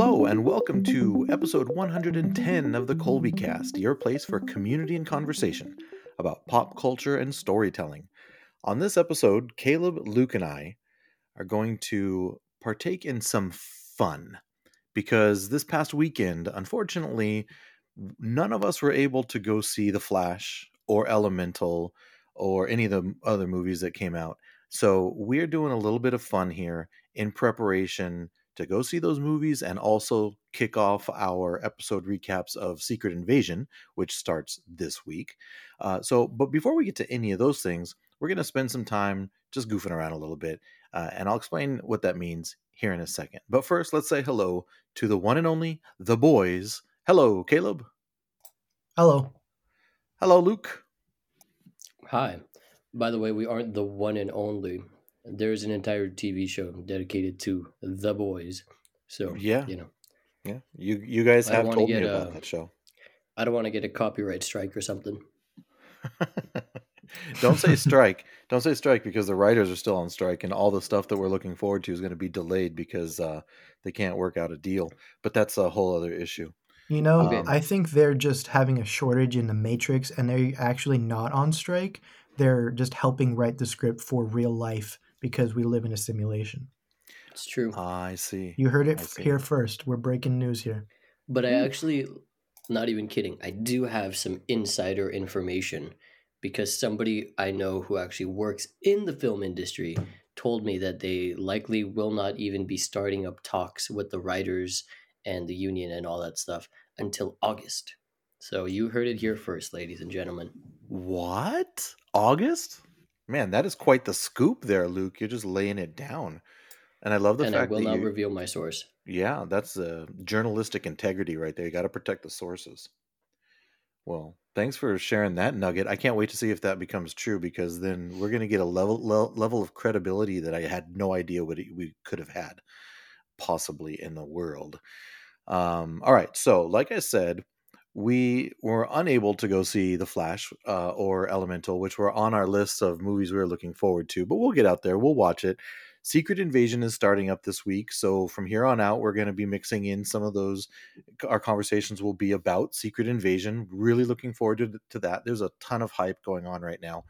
Hello, and welcome to episode 110 of the Colby Cast, your place for community and conversation about pop culture and storytelling. On this episode, Caleb, Luke, and I are going to partake in some fun because this past weekend, unfortunately, none of us were able to go see The Flash or Elemental or any of the other movies that came out. So we're doing a little bit of fun here in preparation to go see those movies and also kick off our episode recaps of Secret Invasion, which starts this week. Uh, so, but before we get to any of those things, we're going to spend some time just goofing around a little bit, uh, and I'll explain what that means here in a second. But first, let's say hello to the one and only the boys. Hello, Caleb. Hello. Hello, Luke. Hi. By the way, we aren't the one and only there's an entire TV show dedicated to the boys. So yeah, you know, yeah, you you guys have told me about a, that show. I don't want to get a copyright strike or something. don't say strike. Don't say strike because the writers are still on strike, and all the stuff that we're looking forward to is going to be delayed because uh, they can't work out a deal. But that's a whole other issue. You know, um, I think they're just having a shortage in the Matrix, and they're actually not on strike. They're just helping write the script for real life because we live in a simulation. It's true. I see. You heard it here first. We're breaking news here. But I hmm. actually, not even kidding, I do have some insider information because somebody I know who actually works in the film industry told me that they likely will not even be starting up talks with the writers and the union and all that stuff until August. So you heard it here first, ladies and gentlemen. What? August? Man, that is quite the scoop there, Luke. You're just laying it down. And I love the and fact I will that not you, reveal my source. Yeah, that's a journalistic integrity right there. You got to protect the sources. Well, thanks for sharing that nugget. I can't wait to see if that becomes true because then we're going to get a level level of credibility that I had no idea what we could have had possibly in the world. Um, all right, so like I said, we were unable to go see The Flash uh, or Elemental, which were on our list of movies we were looking forward to. But we'll get out there, we'll watch it. Secret Invasion is starting up this week, so from here on out, we're going to be mixing in some of those. Our conversations will be about Secret Invasion. Really looking forward to, to that. There's a ton of hype going on right now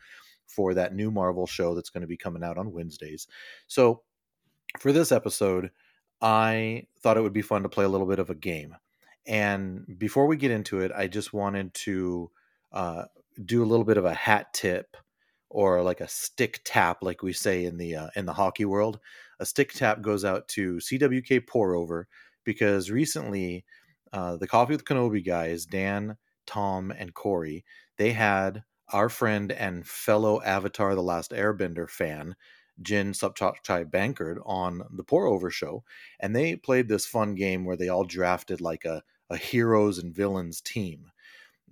for that new Marvel show that's going to be coming out on Wednesdays. So for this episode, I thought it would be fun to play a little bit of a game. And before we get into it, I just wanted to uh, do a little bit of a hat tip or like a stick tap, like we say in the uh, in the hockey world. A stick tap goes out to CWK Pour Over because recently uh, the Coffee with Kenobi guys, Dan, Tom, and Corey, they had our friend and fellow Avatar: The Last Airbender fan Jin Subchai Bankard on the Pour Over show, and they played this fun game where they all drafted like a a heroes and villains team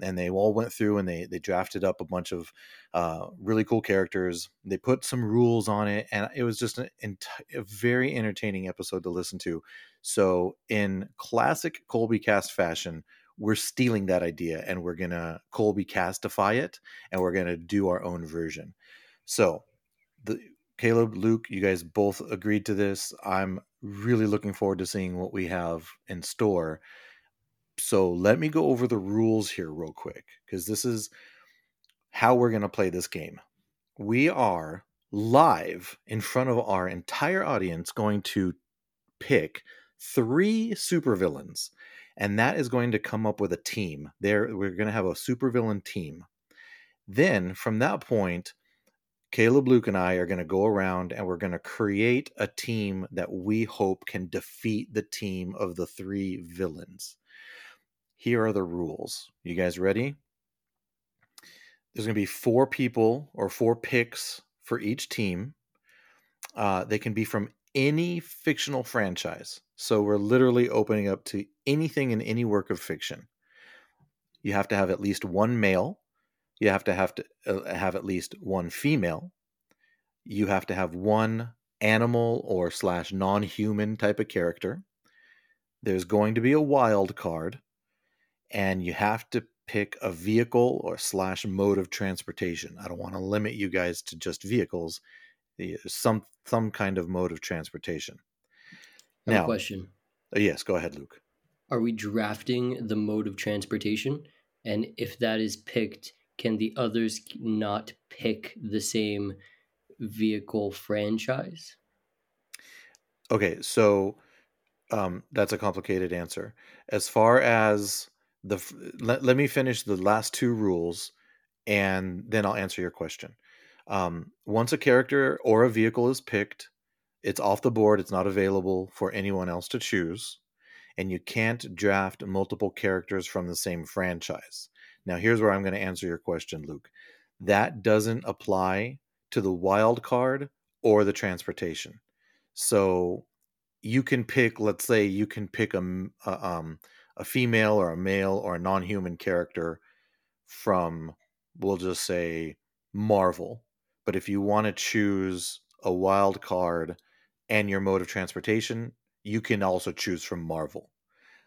and they all went through and they they drafted up a bunch of uh, really cool characters. They put some rules on it, and it was just an, a very entertaining episode to listen to. So, in classic Colby Cast fashion, we're stealing that idea and we're gonna Colby Castify it, and we're gonna do our own version. So, the Caleb, Luke, you guys both agreed to this. I'm really looking forward to seeing what we have in store so let me go over the rules here real quick because this is how we're going to play this game. We are live in front of our entire audience going to pick three supervillains and that is going to come up with a team. There we're going to have a supervillain team. Then from that point Caleb, Luke, and I are going to go around and we're going to create a team that we hope can defeat the team of the three villains here are the rules. You guys ready? There's going to be four people or four picks for each team. Uh, they can be from any fictional franchise. So we're literally opening up to anything in any work of fiction. You have to have at least one male. You have to have to uh, have at least one female. You have to have one animal or slash non-human type of character. There's going to be a wild card and you have to pick a vehicle or slash mode of transportation. I don't want to limit you guys to just vehicles. Some some kind of mode of transportation. Now, question: Uh, yes, go ahead, Luke. Are we drafting the mode of transportation? And if that is picked, can the others not pick the same vehicle franchise? Okay, so um, that's a complicated answer. As far as the, let, let me finish the last two rules, and then I'll answer your question. Um, once a character or a vehicle is picked, it's off the board. It's not available for anyone else to choose, and you can't draft multiple characters from the same franchise. Now, here's where I'm going to answer your question, Luke. That doesn't apply to the wild card or the transportation. So you can pick, let's say, you can pick a. um, a female or a male or a non human character from, we'll just say, Marvel. But if you want to choose a wild card and your mode of transportation, you can also choose from Marvel.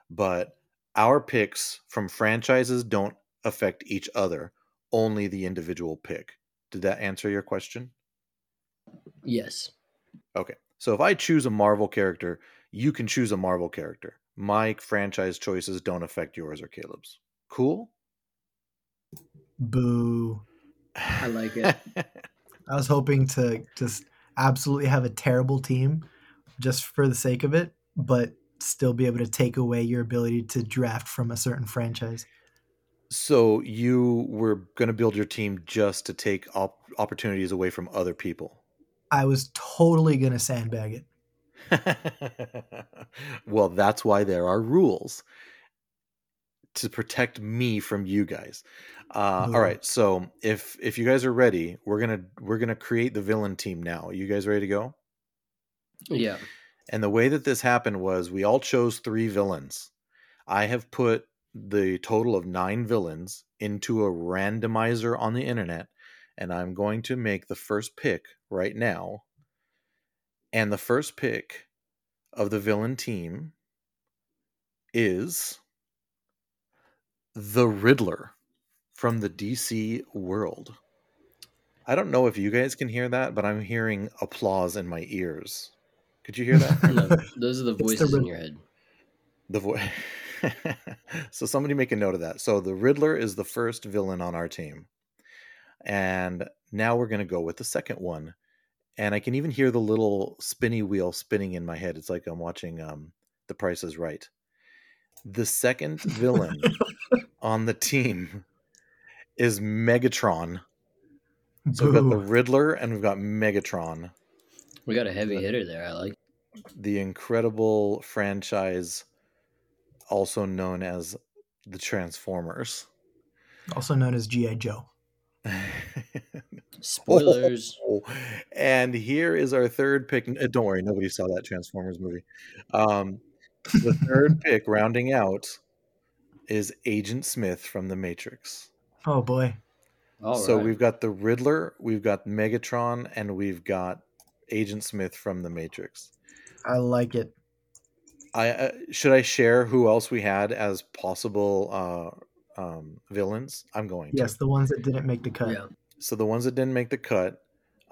But our picks from franchises don't affect each other, only the individual pick. Did that answer your question? Yes. Okay. So if I choose a Marvel character, you can choose a Marvel character. My franchise choices don't affect yours or Caleb's. Cool? Boo. I like it. I was hoping to just absolutely have a terrible team just for the sake of it, but still be able to take away your ability to draft from a certain franchise. so you were going to build your team just to take op- opportunities away from other people. I was totally going to sandbag it. well, that's why there are rules to protect me from you guys. Uh, Boo. all right, so if if you guys are ready, we're gonna we're gonna create the villain team now. You guys ready to go? Yeah. And the way that this happened was we all chose three villains. I have put the total of nine villains into a randomizer on the internet, and I'm going to make the first pick right now. And the first pick of the villain team is the Riddler from the DC world. I don't know if you guys can hear that, but I'm hearing applause in my ears. Could you hear that? No, those are the the voices in your head. The voice. so somebody make a note of that. So the Riddler is the first villain on our team, and now we're going to go with the second one. And I can even hear the little spinny wheel spinning in my head. It's like I'm watching um, The Price is Right. The second villain on the team is Megatron. So we've got the Riddler and we've got Megatron, We got a heavy The- hitter there. I like. the incredible franchise, also known as the Transformers. also known as G.I. Joe. Spoilers. Oh, and here is our third pick. uh, Don't worry, nobody saw that Transformers movie. Um, the third pick, rounding out, is Agent Smith from The Matrix. Oh boy. All so right. we've got the Riddler, we've got Megatron, and we've got Agent Smith from The Matrix. I like it. I uh, should I share who else we had as possible uh, um, villains? I'm going to. Yes, the ones that didn't make the cut. Yeah. So the ones that didn't make the cut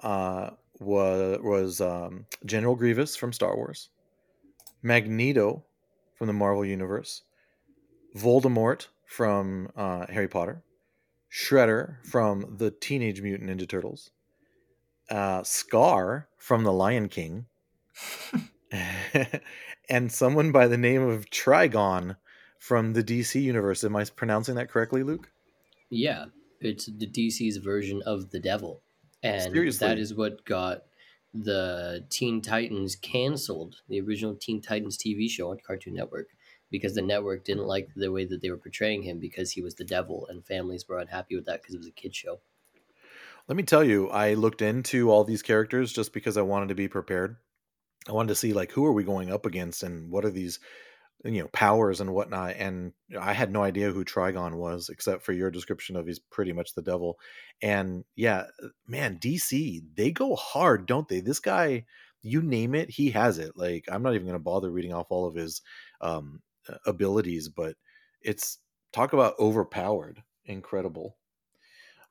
uh, was was um, General Grievous from Star Wars, Magneto from the Marvel Universe, Voldemort from uh, Harry Potter, Shredder from the Teenage Mutant Ninja Turtles, uh, Scar from The Lion King, and someone by the name of Trigon from the DC universe. Am I pronouncing that correctly, Luke? Yeah, it's the DC's version of the devil, and Seriously? that is what got the Teen Titans canceled. The original Teen Titans TV show on Cartoon Network because the network didn't like the way that they were portraying him because he was the devil, and families were unhappy with that because it was a kid show. Let me tell you, I looked into all these characters just because I wanted to be prepared. I wanted to see like who are we going up against and what are these you know powers and whatnot. And I had no idea who Trigon was except for your description of he's pretty much the devil. And yeah, man, DC they go hard, don't they? This guy, you name it, he has it. Like I'm not even going to bother reading off all of his um, abilities, but it's talk about overpowered, incredible.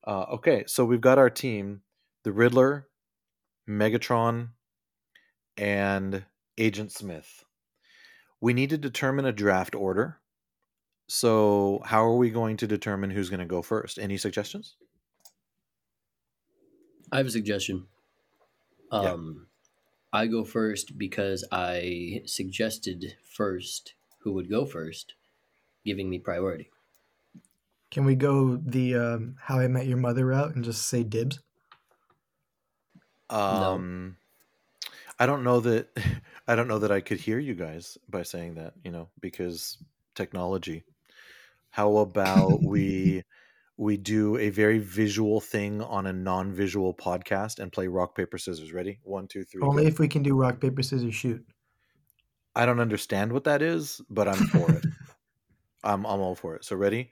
Uh, okay, so we've got our team: the Riddler, Megatron, and Agent Smith. We need to determine a draft order. So, how are we going to determine who's going to go first? Any suggestions? I have a suggestion. Yeah. Um, I go first because I suggested first who would go first, giving me priority. Can we go the um, How I Met Your Mother route and just say dibs? Um, I don't know that I don't know that I could hear you guys by saying that, you know, because technology. How about we we do a very visual thing on a non-visual podcast and play rock paper scissors? Ready? One, two, three. Only go. if we can do rock paper scissors shoot. I don't understand what that is, but I'm for it. I'm I'm all for it. So ready?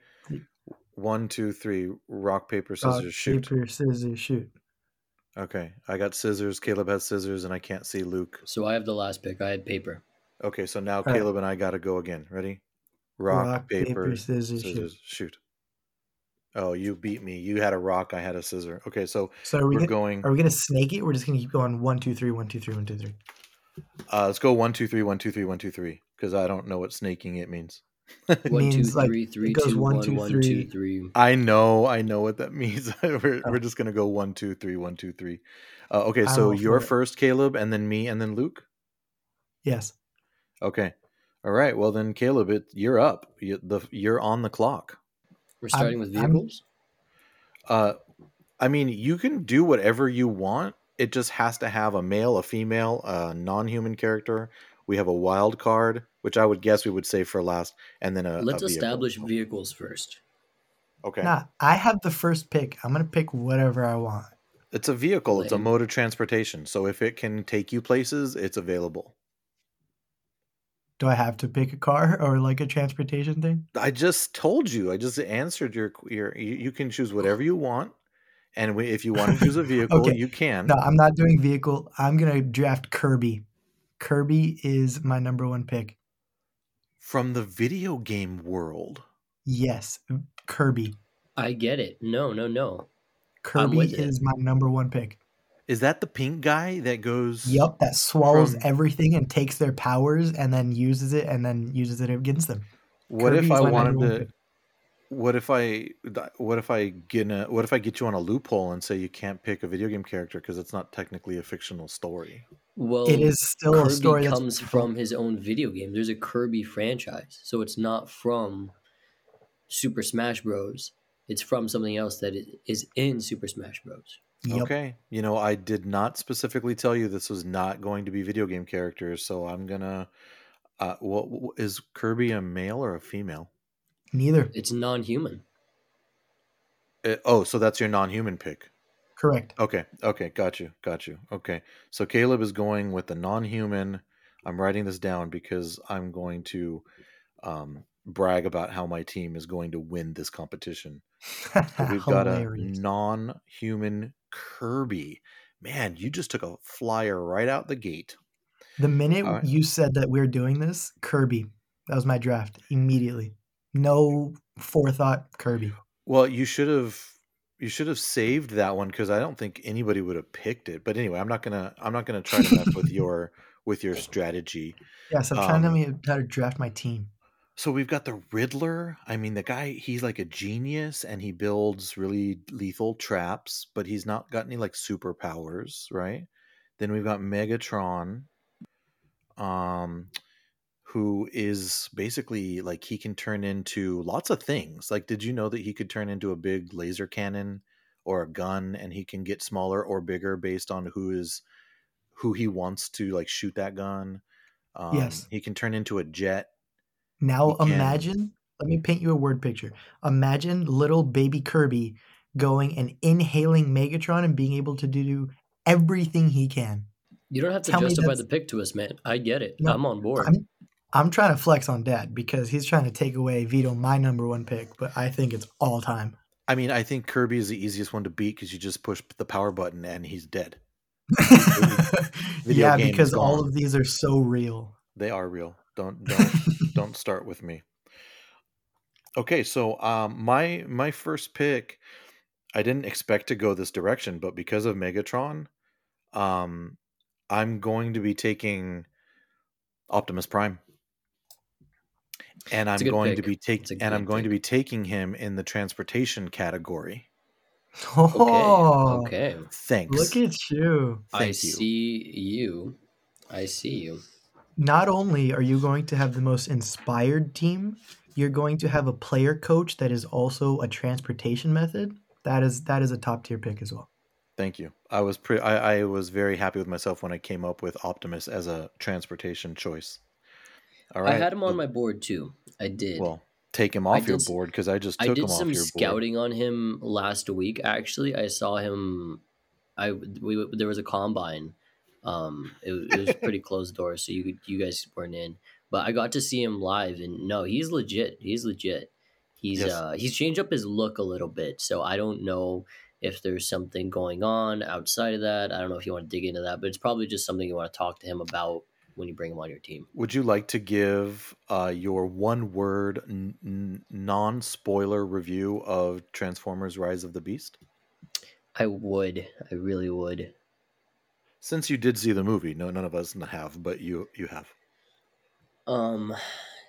One, two, three. Rock paper scissors rock shoot. paper scissors shoot. Okay, I got scissors. Caleb has scissors, and I can't see Luke. So I have the last pick. I had paper. Okay, so now right. Caleb and I got to go again. Ready? Rock, Rock, paper, paper, scissors, shoot. scissors, shoot. Oh, you beat me. You had a rock. I had a scissor. Okay, so So are we we're gonna, going. are we gonna snake it? We're just gonna keep going one two three one two three one two three. Uh, let's go one, two, three, one, two, three, one, two, three. Because I don't know what snaking it means. It One, two, like, three, three, it goes two, one, one, two, one, three. two, three. I know, I know what that means. we're Oh. we're just gonna go one, two, three, one, two, three. Uh, okay, so all you're for it. first, Caleb, and then me, and then Luke. Yes. Okay. All right. Well, then, Caleb, it you're up. You, the you're on the clock. We're starting I'm- with I'm- vehicles. Uh, I mean, you can do whatever you want. It just has to have a male, a female, a non-human character. We have a wild card, which I would guess we would save for last, and then a. Let's a vehicle. establish vehicles first. Okay. Nah, I have the first pick. I'm gonna pick whatever I want. It's a vehicle. It's a mode of transportation. So if it can take you places, it's available. Do I have to pick a car or like a transportation thing? I just told you. I just answered your your. You, you can choose whatever you want, and we, if you want to choose a vehicle, Okay. you can. No, I'm not doing vehicle. I'm gonna draft Kirby. Kirby is my number one pick. From the video game world. Yes, Kirby. I get it. No, no, no. Kirby is it. is my number one pick. Is that the pink guy that goes? Yep, that swallows From- everything and takes their powers and then uses it and then uses it against them. What Kirby if I wanted number one to? Pick. What if I? What if I get a? What if I get you on a loophole and say you can't pick a video game character because it's not technically a fictional story? Well, It is still Kirby a story that's comes from his own video game. There's a Kirby franchise, so it's not from Super Smash Bros. It's from something else that is in Super Smash Bros. Yep. Okay. You know, I did not specifically tell you this was not going to be video game characters, so I'm gonna. Uh, what what- is Kirby a male or a female? Neither. It's non-human. Uh, oh, so that's your non-human pick. Correct. Okay. Okay. Got you. Got you. Okay. So Caleb is going with the non-human. I'm writing this down because I'm going to um, brag about how my team is going to win this competition. So we've got a non-human Kirby. Man, you just took a flyer right out the gate. The minute All right. you said that we're doing this, Kirby. That was my draft immediately. No forethought, Kirby. Well, you should have you should have saved that one because I don't think anybody would have picked it. But anyway, I'm not gonna I'm not gonna try to mess with your with your strategy. Yeah, so I'm trying to Um, tell me how to draft my team. So we've got the Riddler. I mean, the guy he's like a genius and he builds really lethal traps, but he's not got any like superpowers, right? Then we've got Megatron, um, who is basically like he can turn into lots of things. Like, did you know that he could turn into a big laser cannon or a gun, and he can get smaller or bigger based on who is who he wants to like shoot that gun. Um, Yes. he can turn into a jet. Now he can- imagine, let me paint you a word picture. Imagine little baby Kirby going and inhaling Megatron and being able to do everything he can. You don't have to Tell justify the pick to us, man. I get it. No, I'm on board. I'm I'm trying to flex on dad because he's trying to take away Vito my number one pick, but I think it's all time. I mean, I think Kirby is the easiest one to beat because you just push the power button and he's dead. Yeah, because all of these are so real. They are real. Don't don't don't start with me. Okay, so um, my my first pick, I didn't expect to go this direction, but because of Megatron, um, I'm going to be taking Optimus Prime. And I'm It's a good going to be taking and I'm good going to be taking him in the transportation category. Oh, Okay. Okay. Thanks. look at you. I you. see you. I see you. Not only are you going to have the most inspired team, you're going to have a player coach that is also a transportation method. That is that is a top tier pick as well. Thank you. I was pre- I, I was very happy with myself when I came up with Optimus as a transportation choice. All right. I had him on my board too. I did. Well, take him off your did board because I just I did him off some your board. scouting on him last week. Actually, I saw him. I we there was a combine. Um, it, it was pretty closed doors, so you you guys weren't in. But I got to see him live, and no, he's legit. He's legit. He's Yes. uh he's changed up his look a little bit. So I don't know if there's something going on outside of that. I don't know if you want to dig into that, but it's probably just something you want to talk to him about when you bring him on your team. Would you like to give uh, your one word, n- non spoiler review of Transformers Rise of the Beast? I would. I really would. Since you did see the movie, no, none of us have, but you you have. Um,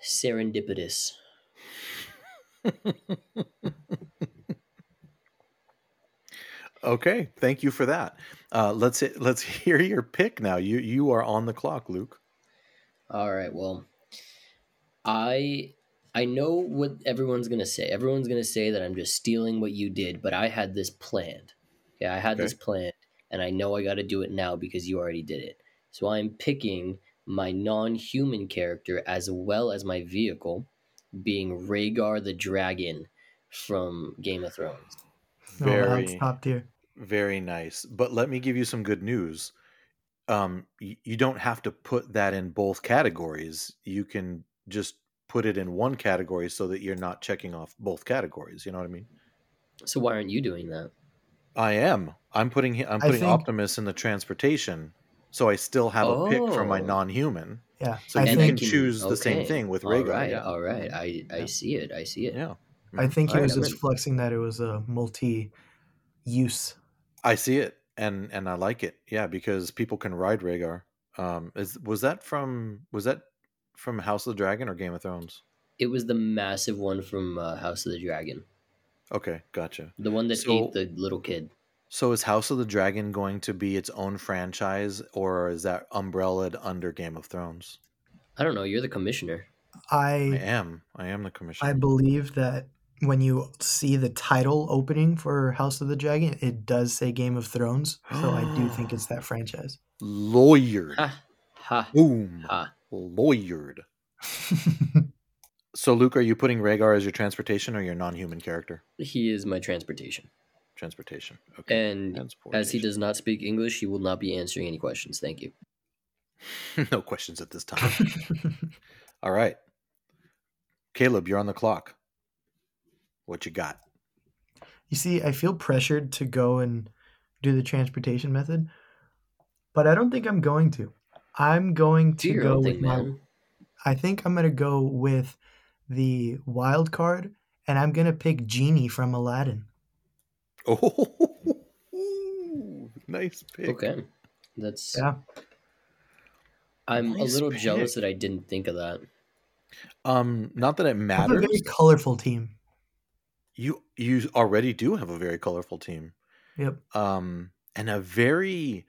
serendipitous. Okay, thank you for that. Uh, let's let's hear your pick now. You you are on the clock, Luke. All right. Well, I I know what everyone's gonna say. Everyone's gonna say that I'm just stealing what you did, but I had this planned. Yeah, I had this planned, and I know I got to do it now because you already did it. So I'm picking my non-human character as well as my vehicle, being Vhagar the dragon from Game of Thrones. Oh, that's Very top tier. Very nice. But let me give you some good news. Um, y- you don't have to put that in both categories. You can just put it in one category so that you're not checking off both categories. You know what I mean? So why aren't you doing that? I am. I'm putting I'm putting think- Optimus in the transportation, so I still have a pick for my Oh. non-human. Yeah, So I you And can think choose the same thing with All Vhagar. right, yeah. all right. I I Yeah. see it. I see it. Yeah. I think he Alright, was I'm just ready. flexing that it was a multi-use. I see it, and and I like it. Yeah, because people can ride Vhagar. Um, is was that from was that from House of the Dragon or Game of Thrones? It was the massive one from uh, House of the Dragon, Okay, gotcha. the one that So- ate the little kid. So is House of the Dragon going to be its own franchise, or is that umbrellaed under Game of Thrones? I don't know. You're the commissioner. I I am. I am the commissioner. I believe that when you see the title opening for House of the Dragon, it does say Game of Thrones. So I do think it's that franchise. Lawyered. Ha ha Boom. ha. Lawyered. So, Luke, are you putting Vhagar as your transportation or your non-human character? He is my transportation, Transportation. Okay. and as he does not speak English, he will not be answering any questions. Thank you. no questions at this time. All right. Caleb, you're on the clock. What you got? You see, I feel pressured to go and do the transportation method, but I don't think I'm going to. I'm going to go with thing, my. man. I think I'm going to go with the wild card, and I'm going to pick Genie from Aladdin. Oh, nice pick. Okay, that's. Yeah. I'm Nice a little jealous that I didn't think of that. Um, not that it matters. have a very colorful team. You you already do have a very colorful team. Yep. Um, and a very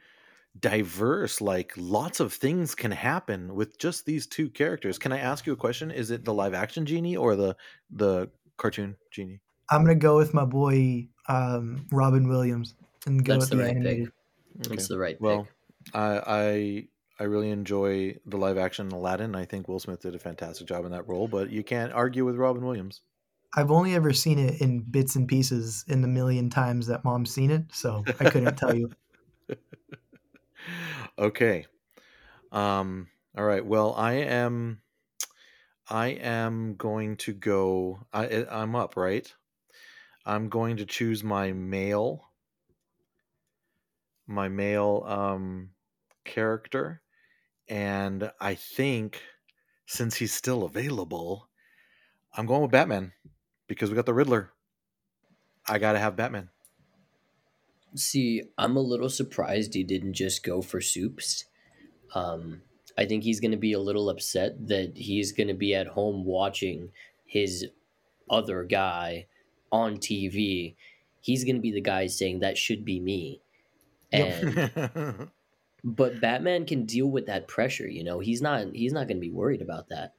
diverse. Like lots of things can happen with just these two characters. Can I ask you a question? Is it the live action genie or the the cartoon genie? I'm going to go with my boy um, Robin Williams and go That's with the the right animated. pick. That's the right Well, pick. I I I really enjoy the live action Aladdin. I think Will Smith did a fantastic job in that role, but you can't argue with Robin Williams. I've only ever seen it in bits and pieces in the million times that mom's seen it, so I couldn't tell you. okay. Um all right. Well, I am I am going to go I I'm up, right? I'm going to choose my male my male um character and I think since he's still available, I'm going with Batman because we got the Riddler. I got to have Batman. See, I'm a little surprised he didn't just go for soups. Um, I think he's going to be a little upset that he's going to be at home watching his other guy on TV. He's going to be the guy saying that should be me. And but Batman can deal with that pressure, you know. He's not he's not going to be worried about that.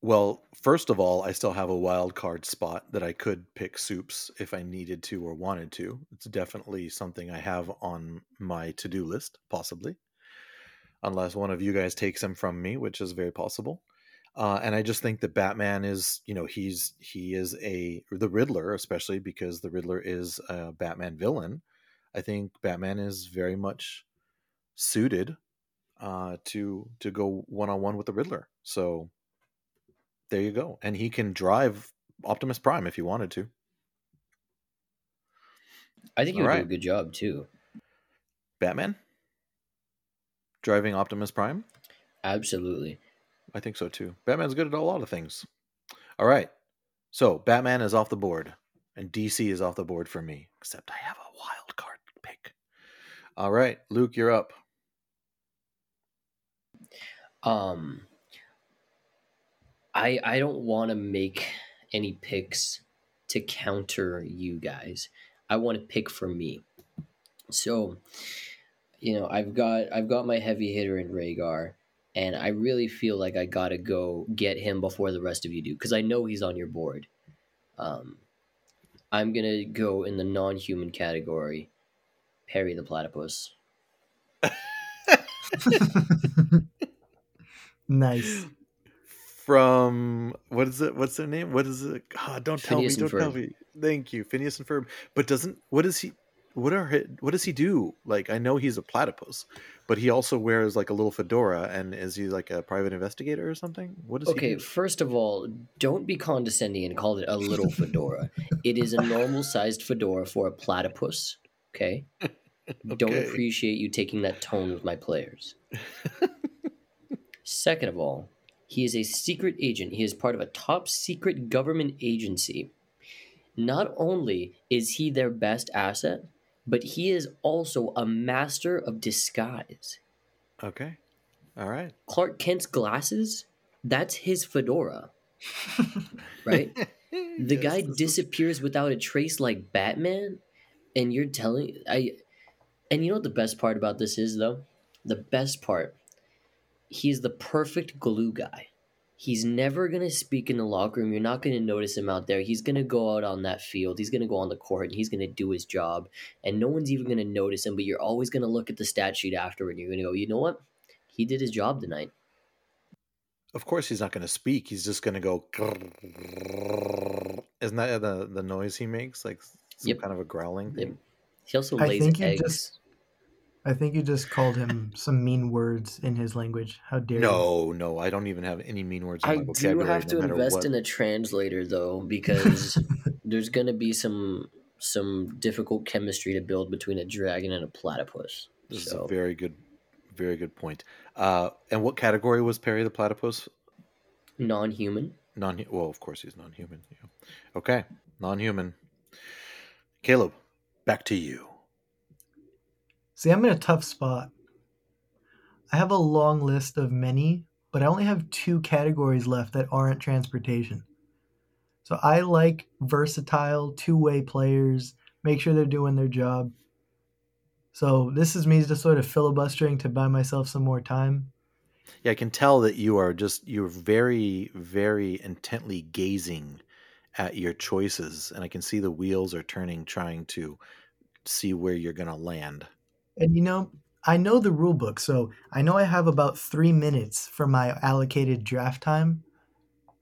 Well, first of all, I still have a wild card spot that I could pick soups if I needed to or wanted to. It's definitely something I have on my to do list, possibly. Unless one of you guys takes him from me, which is very possible. Uh, and I just think that Batman is, you know, he's he is a the Riddler, especially because the Riddler is a Batman villain. I think Batman is very much suited uh, to to go one on one with the Riddler. So there you go, and he can drive Optimus Prime if he wanted to. I think he would do a good job too. Batman driving Optimus Prime. Absolutely. I think so too. Batman's good at a lot of things. All right, so Batman is off the board, and DC is off the board for me. Except I have a wild card pick. All right, Luke, you're up. Um I I don't want to make any picks to counter you guys. I want to pick for me. So, you know, I've got I've got my heavy hitter in Vhagar, and I really feel like I gotta go get him before the rest of you do because I know he's on your board. Um, I'm gonna go in the non-human category, Perry the platypus. nice. From what is it? What's their name? What is it? Ah, don't tell Phineas me. Don't tell me. Thank you, Phineas and Ferb. But doesn't what is he? What are hi- what does he do? Like I know he's a platypus, but he also wears like a little fedora. And is he like a private investigator or something? What does Okay, he do? first of all, don't be condescending and call it a little fedora. it is a normal sized fedora for a platypus. Okay? Don't appreciate you taking that tone with my players. Second of all, he is a secret agent. He is part of a top secret government agency. Not only is he their best asset, but he is also a master of disguise. Okay, all right. Clark Kent's glasses, that's his fedora, right? the Yes, guy disappears without a trace like Batman, and you're telling I and you know what the best part about this is though? The best part, he's the perfect glue guy. He's never gonna speak in the locker room. You're not gonna notice him out there. He's gonna go out on that field. He's gonna go on the court and he's gonna do his job. And no one's even gonna notice him, but you're always gonna look at the stat sheet afterward and you're gonna go, you know what? He did his job tonight. Of course, he's not going to speak. He's just going to go. Isn't that the the noise he makes? Like some Yep. kind of a growling Yep. thing. He also I lays think you eggs. just- I think you just called him some mean words in his language. How dare you? No, no, I don't even have any mean words in I my do vocabulary. have to no invest what. in a translator though because there's going to be some some difficult chemistry to build between a dragon and a platypus. This is a very good, very good point. Uh, and what category was Perry the platypus? non-human. Non. Well, of course he's non-human. Yeah. Okay, non-human. Caleb, back to you. See, I'm in a tough spot. I have a long list of many, but I only have two categories left that aren't transportation. So I like versatile two-way players, make sure they're doing their job. So this is me just sort of filibustering to buy myself some more time. Yeah, I can tell that you are just you're very, very intently gazing at your choices, and I can see the wheels are turning, trying to see where you're gonna land. And you know, I know the rule book, so I know I have about three minutes for my allocated draft time.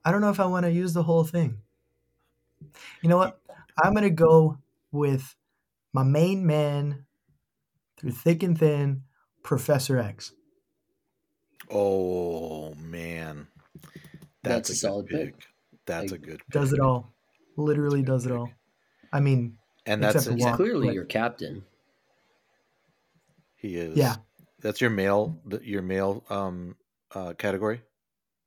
I don't know if I want to use the whole thing. You know what? I'm going to go with my main man through thick and thin, Professor X. Oh man, That's a good solid pick. That's a good. Does it all. Literally Good does it pick. all. I mean, And that's Except He's clearly but- your captain. He is. Yeah. that's your male. Your male um uh category.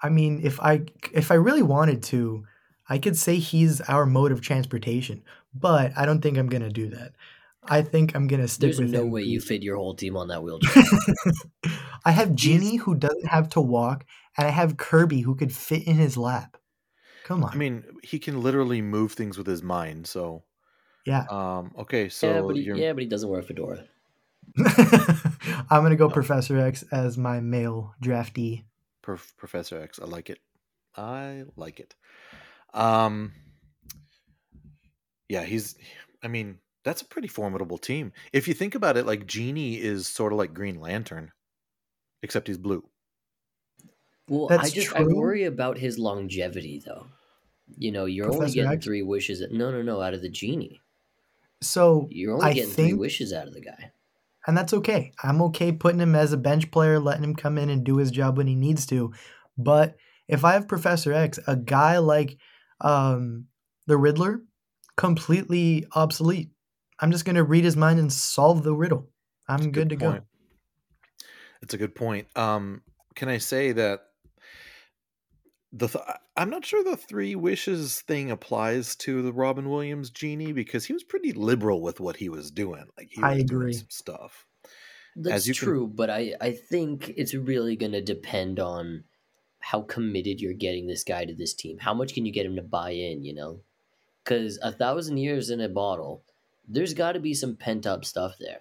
I mean, if I if I really wanted to, I could say he's our mode of transportation, but I don't think I'm going to do that. I think I'm going to stick There's with no him way you fit your whole team on that wheelchair. I have Genie who doesn't have to walk, and I have Kirby who could fit in his lap. Come on. I mean, he can literally move things with his mind. So, yeah. um, okay. So yeah, but he, yeah, but he doesn't wear a fedora. I'm gonna go No. Professor X as my male draftee. Prof- Professor X. I like it. I like it. Um, yeah, he's. I mean, that's a pretty formidable team. If you think about it, like Genie is sort of like Green Lantern, except he's blue. Well, I That's just I worry about his longevity though. You know, you're only getting X? three wishes. No, no, no, out of the genie. So, You're only I getting three wishes out of the guy. And that's okay. I'm okay putting him as a bench player, letting him come in and do his job when he needs to. But if I have Professor X, a guy like um, the Riddler, completely obsolete. I'm just gonna read his mind and solve the riddle. I'm a good, to go. point. It's a good point. Um, can I say that the th- I- I'm not sure the three wishes thing applies to the Robin Williams genie because he was pretty liberal with what he was doing. Like he I was doing agree. some stuff. That's you can- true, but I, I think it's really going to depend on how committed you're getting this guy to this team. How much can you get him to buy in, you know? Because a thousand years in a bottle, there's got to be some pent up stuff there.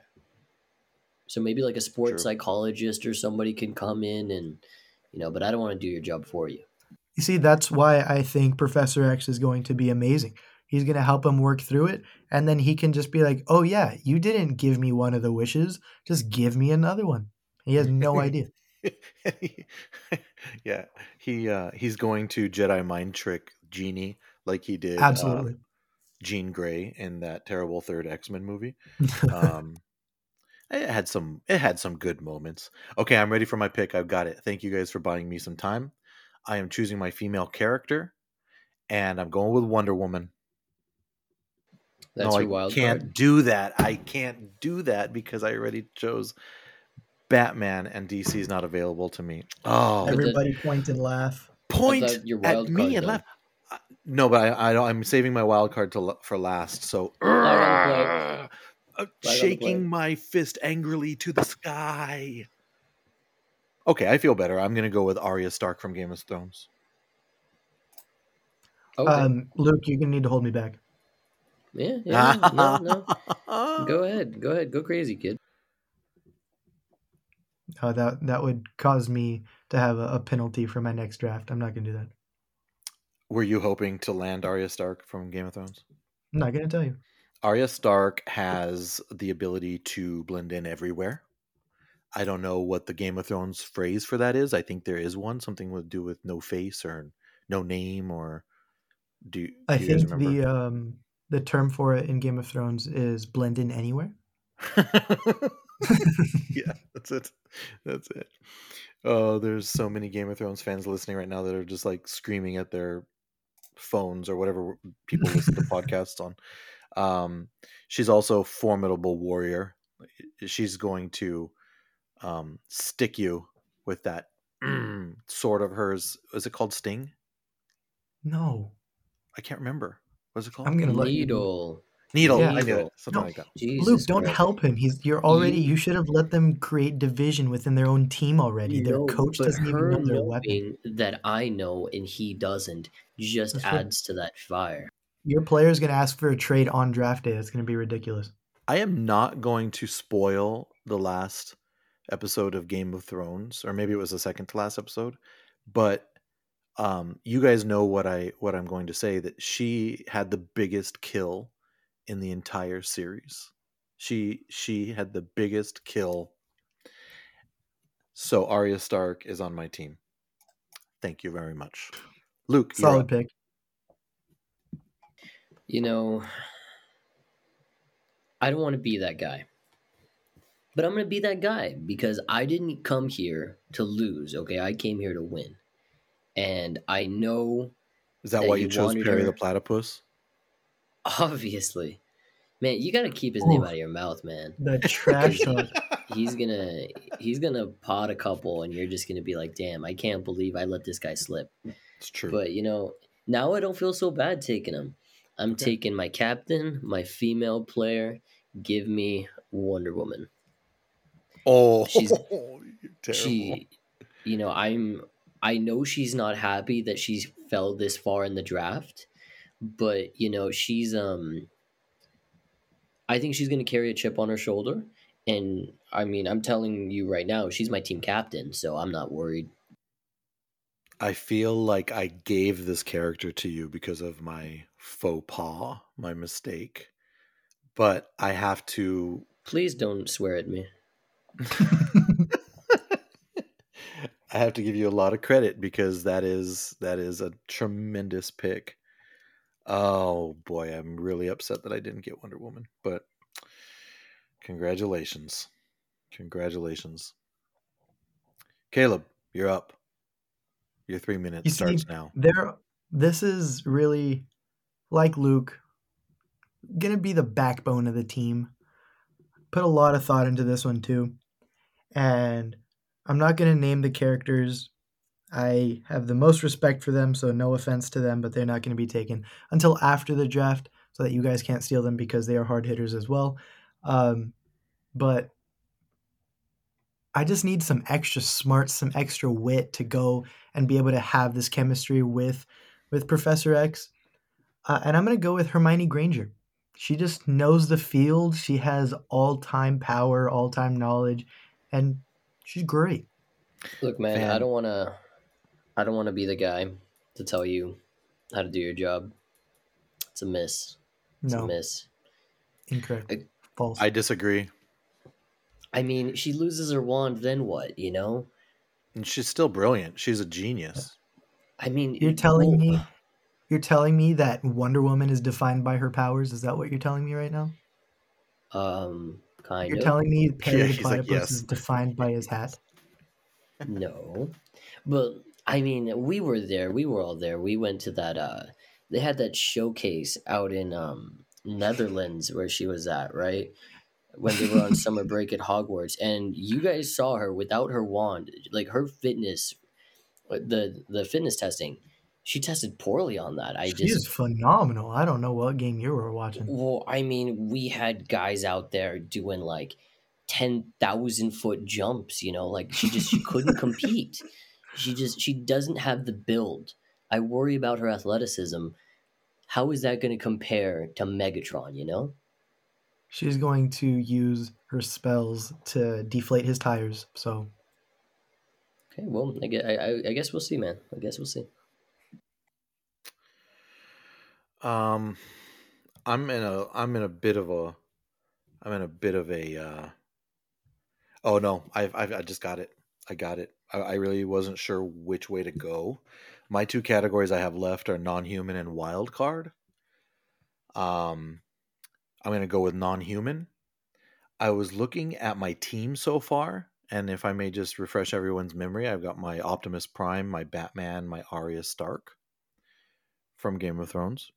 So maybe like a sports True. psychologist or somebody can come in and, you know, but I don't want to do your job for you. You see, that's why I think Professor X is going to be amazing. He's going to help him work through it. And then he can just be like, oh, yeah, you didn't give me one of the wishes. Just give me another one. He has no idea. yeah, he uh, he's going to Jedi mind trick Genie like he did uh, Absolutely. Jean Grey in that terrible third X Men movie. um it had some it had some good moments okay i'm ready for my pick i've got it thank you guys for buying me some time i am choosing my female character and i'm going with wonder woman. That's no your i wild can't card. do that. I can't do that because i already chose batman and dc is not available to me. Oh. Every- Everybody point and laugh. point thought your at wild me card, and though. laugh. Uh, no but i, I don't i'm saving my wild card to for last so on the uh, shaking my fist angrily to the sky okay i feel better i'm gonna go with arya stark from game of thrones Okay. Um, Luke, you're going to need to hold me back. yeah, yeah. no, no. Go ahead. Go ahead. Go crazy, kid. Uh, that, that would cause me to have a, a penalty for my next draft. I'm not going to do that. Were you hoping to land Arya Stark from Game of Thrones? I'm not going to tell you. Arya Stark has the ability to blend in everywhere. I don't know what the Game of Thrones phrase for that is. I think there is one, something to do with no face or no name or do, do I think remember? the um, the term for it in Game of Thrones is blend in anywhere. yeah, that's it. That's it. Oh, there's so many Game of Thrones fans listening right now that are just like screaming at their phones or whatever people listen to podcasts on. Um, she's also a formidable warrior. She's going to um, stick you with that sword of hers. Is it called Sting? No. I can't remember. What's it called? I'm gonna let you- Needle. Needle. Yeah. I knew it. Needle. Something No. like that. Jesus Luke, don't Christ. help him. He's you're already. You- You should have let them create division within their own team already. Their No, coach doesn't even know their weapon. that I know and he doesn't just That's what- adds to that fire. Your player is going to ask for a trade on draft day. It's going to be ridiculous. I am not going to spoil the last episode of Game of Thrones, or maybe it was the second to last episode, but um, you guys know what I what I'm going to say that she had the biggest kill in the entire series. She she had the biggest kill. So Arya Stark is on my team. Thank you very much, Luke. you're Solid pick. You know, I don't want to be that guy. But I'm going to be that guy because I didn't come here to lose, okay? I came here to win. And I know, Is that that why you you chose Perry her- the Platypus? obviously, man, you got to keep his name out of your mouth, man. The trash talk. He's gonna he's gonna pot a couple, and you're just gonna be like, "Damn, I can't believe I let this guy slip." It's true. But you know, now I don't feel so bad taking him. I'm Okay. taking my captain, my female player. Give me Wonder Woman. Oh, She's- she you know i'm i know she's not happy that she fell this far in the draft but you know she's um i think she's going to carry a chip on her shoulder. And i mean i'm telling you right now she's my team captain so i'm not worried. I feel like I gave this character to you because of my faux pas, my mistake. But I have to please don't swear at me I have to give you a lot of credit because that is that is a tremendous pick. Oh boy, I'm really upset that I didn't get Wonder Woman, but congratulations. Congratulations. Caleb, you're up. Your 3 minutes You see, starts now. there this is really like Luke gonna be the backbone of the team. Put a lot of thought into this one too. And I'm not gonna name the characters. I have the most respect for them, so no offense to them, but they're not gonna be taken until after the draft so that you guys can't steal them because they are hard hitters as well. Um, but I just need some extra smarts, some extra wit to go and be able to have this chemistry with with Professor X. Uh, and I'm going to go with Hermione Granger. She just knows the field. She has all time power, all time knowledge, and she's great. look man i don't want to i don't want to be the guy to tell you how to do your job it's a miss it's a No, miss incorrect. I- False. I disagree. i mean she loses her wand then what you know And she's still brilliant. She's a genius. i mean you're telling well, me you're telling me that Wonder Woman is defined by her powers? Is that what you're telling me right now? um kind You're of telling me Perry Yeah, the he's like, Platypus yes. is defined by his hat? No, but I mean, we were there. We were all there. We went to that. uh They had that showcase out in um Netherlands where she was at, right? When they were on summer break at Hogwarts, and you guys saw her without her wand, like her fitness, the the fitness testing. She tested poorly on that. I She just is phenomenal. I don't know what game you were watching. well, I mean, we had guys out there doing like ten thousand foot jumps. You know, like she just she couldn't compete. She just she doesn't have the build. I worry about her athleticism. How is that going to compare to Megatron? You know, She's going to use her spells to deflate his tires. So okay. Well, I guess, I, I- I guess we'll see, man. I guess we'll see. Um, I'm in a I'm in a bit of a I'm in a bit of a. uh Oh no, I've, I've I just got it. I got it. I, I really wasn't sure which way to go. My two categories I have left are non-human and wild card. Um, I'm gonna go with non-human. I was looking at my team so far, and if I may just refresh everyone's memory, I've got my Optimus Prime, my Batman, my Arya Stark from Game of Thrones.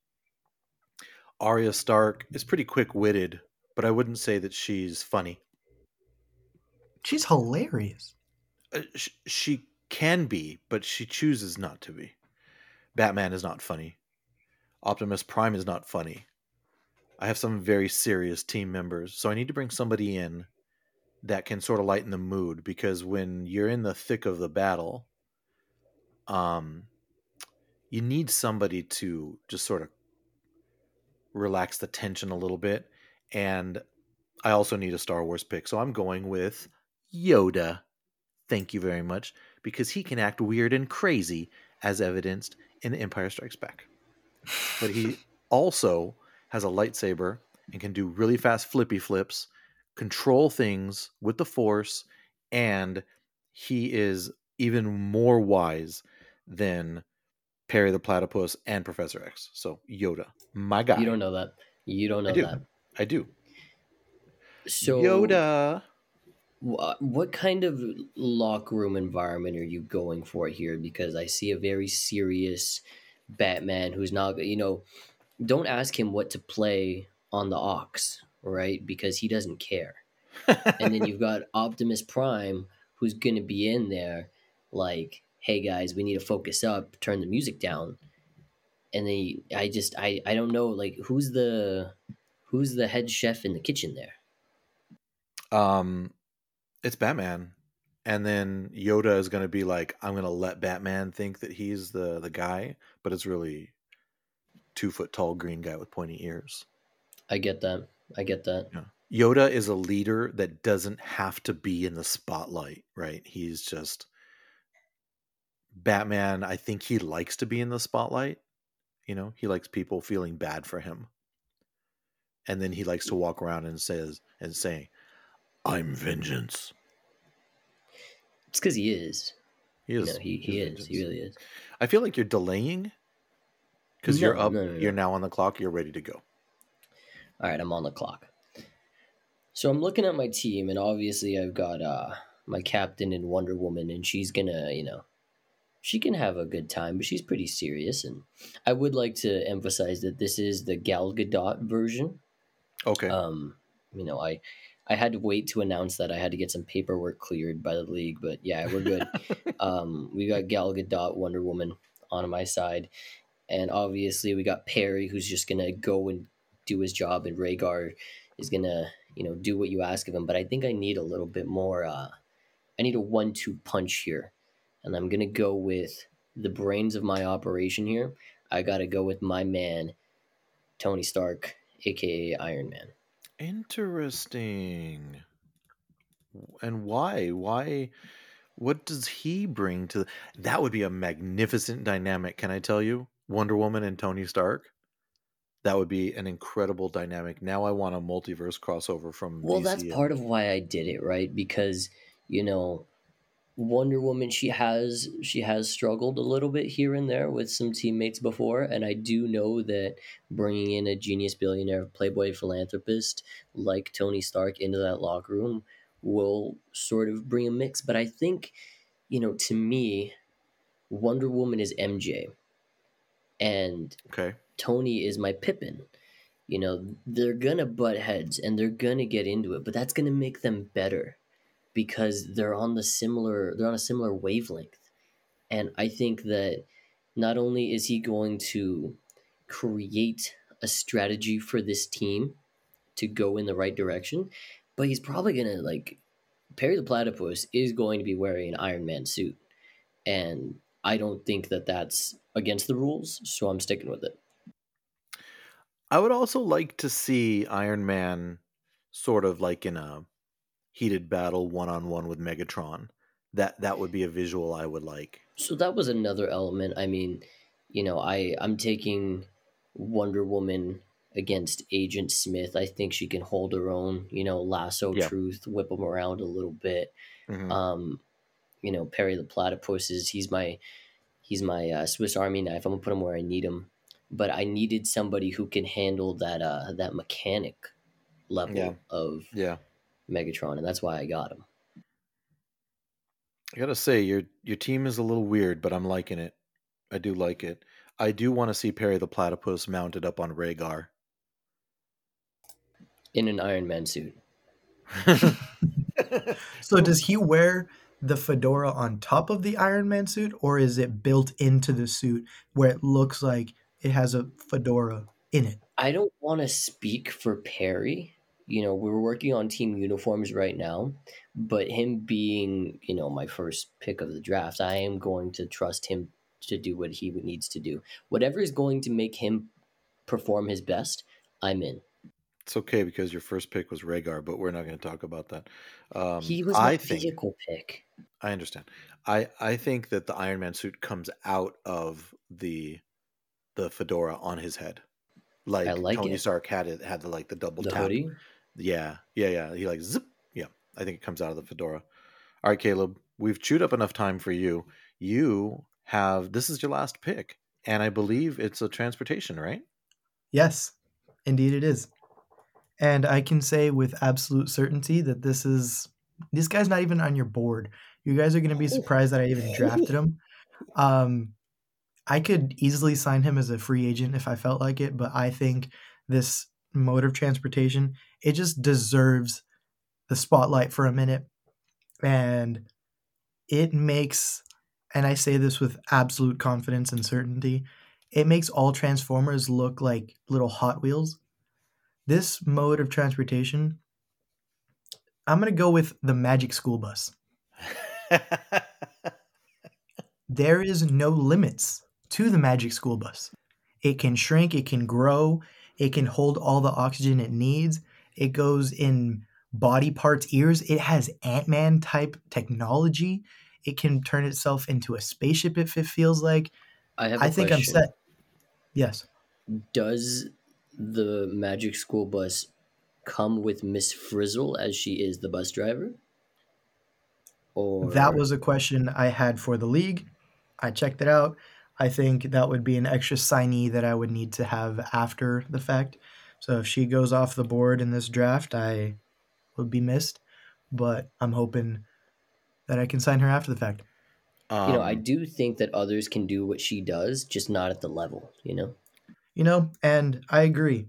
Arya Stark is pretty quick-witted, but I wouldn't say that she's funny. she's hilarious. Uh, sh- she can be, but she chooses not to be. Batman is not funny. Optimus Prime is not funny. I have some very serious team members, so I need to bring somebody in that can sort of lighten the mood because when you're in the thick of the battle, um, you need somebody to just sort of relax the tension a little bit. And I also need a Star Wars pick, so I'm going with Yoda. Thank you very much, because he can act weird and crazy, as evidenced in Empire Strikes Back. But he also has a lightsaber and can do really fast flippy flips, control things with the Force, and he is even more wise than Perry the Platypus and Professor X. So Yoda, my guy. You don't know that. You don't know I do. that. I do. So Yoda. Wha- What kind of locker room environment are you going for here? Because I see a very serious Batman who's not, you know, don't ask him what to play on the aux, right? Because he doesn't care. And then you've got Optimus Prime who's going to be in there like, hey guys, we need to focus up, turn the music down. And then you- I just, I, I don't know, like, who's the, who's the head chef in the kitchen there? um, It's Batman. And then Yoda is going to be like, I'm going to let Batman think that he's the the guy, but it's really two foot tall green guy with pointy ears. I get that. I get that. Yeah. Yoda is a leader that doesn't have to be in the spotlight, right? He's just Batman. I think he likes to be in the spotlight. You know, he likes people feeling bad for him. And then he likes to walk around and says and say, "I'm vengeance." It's because he is. He is. No, he, he is. He really is. I feel like you're delaying because No, you're up. no. You're now on the clock. You're ready to go. All right, I'm on the clock. So I'm looking at my team, and obviously I've got uh, my captain and Wonder Woman, and she's gonna, you know, she can have a good time, but she's pretty serious. And I would like to emphasize that this is the Gal Gadot version. Okay. Um, you know, I I had to wait to announce that I had to get some paperwork cleared by the league, but yeah, we're good. um, we got Gal Gadot, Wonder Woman on my side, and obviously we got Perry, who's just gonna go and do his job, and Vhagar is gonna, you know, do what you ask of him. But I think I need a little bit more. Uh, I need a one-two punch here, and I'm gonna go with the brains of my operation here. I gotta go with my man, Tony Stark, aka Iron Man. Interesting. And why? Why? What does he bring to that? Would be a magnificent dynamic. Can I tell you, Wonder Woman and Tony Stark? That would be an incredible dynamic. Now I want a multiverse crossover from. Well, DC that's and- part of why I did it, right? Because you know, Wonder Woman, she has she has struggled a little bit here and there with some teammates before, and I do know that bringing in a genius billionaire, playboy philanthropist like Tony Stark into that locker room will sort of bring a mix. But I think, you know, to me, Wonder Woman is MJ, and Okay. Tony is my Pippen. You know, they're gonna butt heads and they're gonna get into it, but that's gonna make them better because they're on the similar they're on a similar wavelength. And I think that not only is he going to create a strategy for this team to go in the right direction, but he's probably gonna like Perry the Platypus is going to be wearing an Iron Man suit. And I don't think that that's against the rules, so I'm sticking with it. I would also like to see Iron Man sort of like in a heated battle one on one with Megatron. That that would be a visual I would like. So that was another element. I mean, you know, I I'm taking Wonder Woman against Agent Smith. I think she can hold her own. You know, lasso Yeah. truth, whip them around a little bit. Mhm. Um, you know, Perry the Platypus is he's my he's my uh, Swiss Army knife. I'm gonna put him where I need him. But I needed somebody who can handle that uh that mechanic level Yeah. of yeah. Megatron, and that's why I got him. I gotta say your your team is a little weird, but I'm liking it. I do like it. I do want to see Perry the Platypus mounted up on Vhagar. In an Iron Man suit. So does he wear the fedora on top of the Iron Man suit, or is it built into the suit where it looks like it has a fedora in it? I don't want to speak for Perry. You know, we're working on team uniforms right now, but him being, you know, my first pick of the draft, I am going to trust him to do what he needs to do. Whatever is going to make him perform his best, I'm in. it's okay because your first pick was Vhagar, but we're not going to talk about that. Um, he was my I think vehicle pick. I understand. I I think that the Iron Man suit comes out of the the fedora on his head, like, like Tony it. Stark had it had the like the double The tap. hoodie. Yeah, yeah, yeah. He like zip. Yeah, I think it comes out of the fedora. All right, Caleb, we've chewed up enough time for you. You have this is your last pick, and I believe it's a transportation, right? Yes, indeed it is. And I can say with absolute certainty that this is this guy's not even on your board. You guys are going to be surprised that I even drafted him. Um, I could easily sign him as a free agent if I felt like it, but I think this mode of transportation it just deserves the spotlight for a minute, and it makes. And I say this with absolute confidence and certainty it makes all transformers look like little hot wheels this mode of transportation I'm gonna go with the Magic School Bus. there is no limits to the Magic School Bus. It can shrink, it can grow, it can hold all the oxygen it needs. It goes in body parts, ears. It has Ant Man type technology. It can turn itself into a spaceship if it feels like. I have. I think question. I'm set. Yes. Does the Magic School Bus come with Miss Frizzle as she is the bus driver? Or that was a question I had for the league. I checked it out. I think that would be an extra signee that I would need to have after the fact. So if she goes off the board in this draft, I would be missed. But I'm hoping that I can sign her after the fact. Um, you know, I um, do think that others can do what she does, just not at the level, you know? You know, and I agree.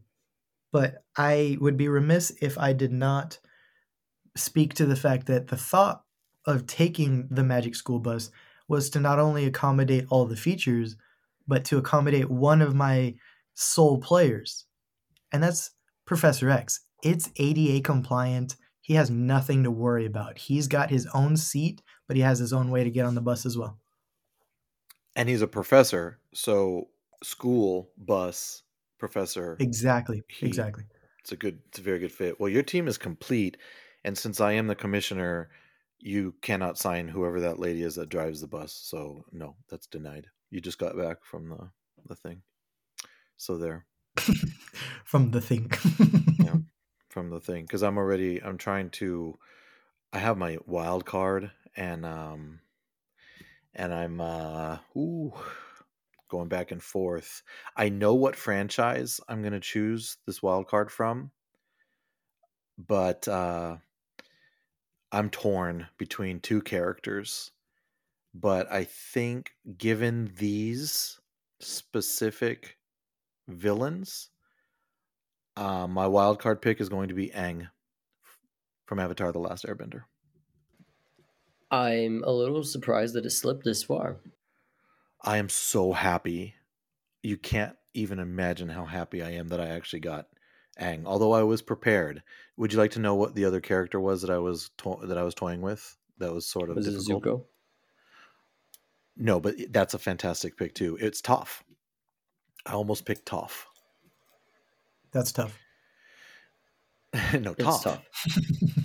But I would be remiss if I did not speak to the fact that the thought of taking the Magic School Bus was to not only accommodate all the features, but to accommodate one of my sole players. And that's Professor X. It's ADA compliant. He has nothing to worry about. He's got his own seat, but he has his own way to get on the bus as well. And he's a professor, so school bus professor. Exactly. He, exactly. It's a good it's a very good fit. Well, your team is complete and since I am the commissioner, you cannot sign whoever that lady is that drives the bus. So no, that's denied. You just got back from the the thing. So there. from the thing. yeah, from the thing because I'm already I'm trying to I have my wild card and um and I'm uh ooh going back and forth. I know what franchise I'm going to choose this wild card from, but uh I'm torn between two characters, but I think given these specific villains, uh, my wild card pick is going to be Aang from Avatar: The Last Airbender. I'm a little surprised that it slipped this far. I am so happy. You can't even imagine how happy I am that I actually got Aang. Although I was prepared. Would you like to know what the other character was that I was to- that I was toying with? That was sort of was difficult. Zuko? No, but that's a fantastic pick too. It's tough. I almost picked Toph. That's tough. no, Toph. tough.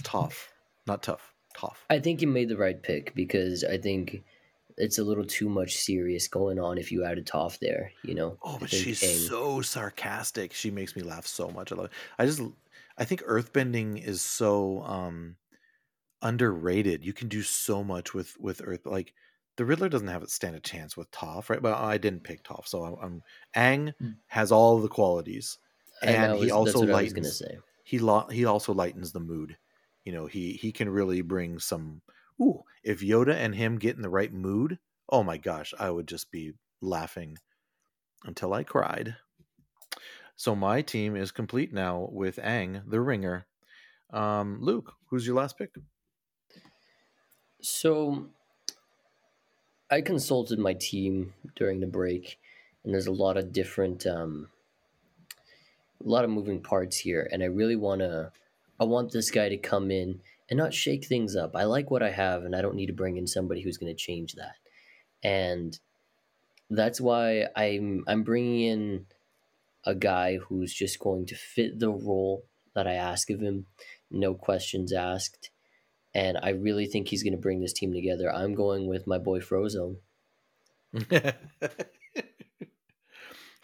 tough, not tough. Tough. I think you made the right pick because I think it's a little too much serious going on if you added Toph there, you know. Oh, but she's Aang. so sarcastic. She makes me laugh so much. I love it. I just I think earthbending is so um underrated. You can do so much with with earth like the Riddler doesn't have a stand a chance with Toph, right? But I didn't pick Toph, so I'm, I'm Aang hmm. has all the qualities, and he also lightens. He lo- he also lightens the mood. You know, he he can really bring some ooh, if Yoda and him get in the right mood, oh my gosh, I would just be laughing until I cried. So my team is complete now with Aang, the ringer. Um, Luke, who's your last pick? So I consulted my team during the break, and there's a lot of different, um, a lot of moving parts here, and I really want to, I want this guy to come in and not shake things up. I like what I have, and I don't need to bring in somebody who's going to change that. And that's why I'm I'm bringing in a guy who's just going to fit the role that I ask of him, no questions asked. And I really think he's going to bring this team together. I'm going with my boy Frozone.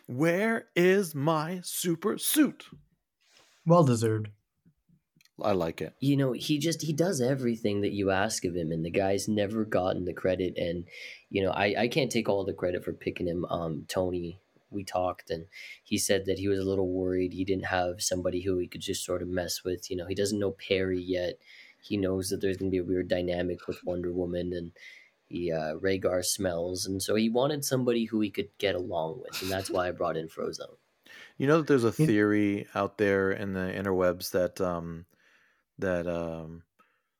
Where is my super suit? Well deserved. I like it. You know, he just he does everything that you ask of him, and the guy's never gotten the credit. And you know, I I can't take all the credit for picking him. Um, Tony, we talked, and he said that he was a little worried he didn't have somebody who he could just sort of mess with. You know, he doesn't know Perry yet. He knows that there's going to be a weird dynamic with Wonder Woman, and he uh, Vhagar smells, and so he wanted somebody who he could get along with, and that's why I brought in Frozone. You know that there's a theory out there in the interwebs that um, that um,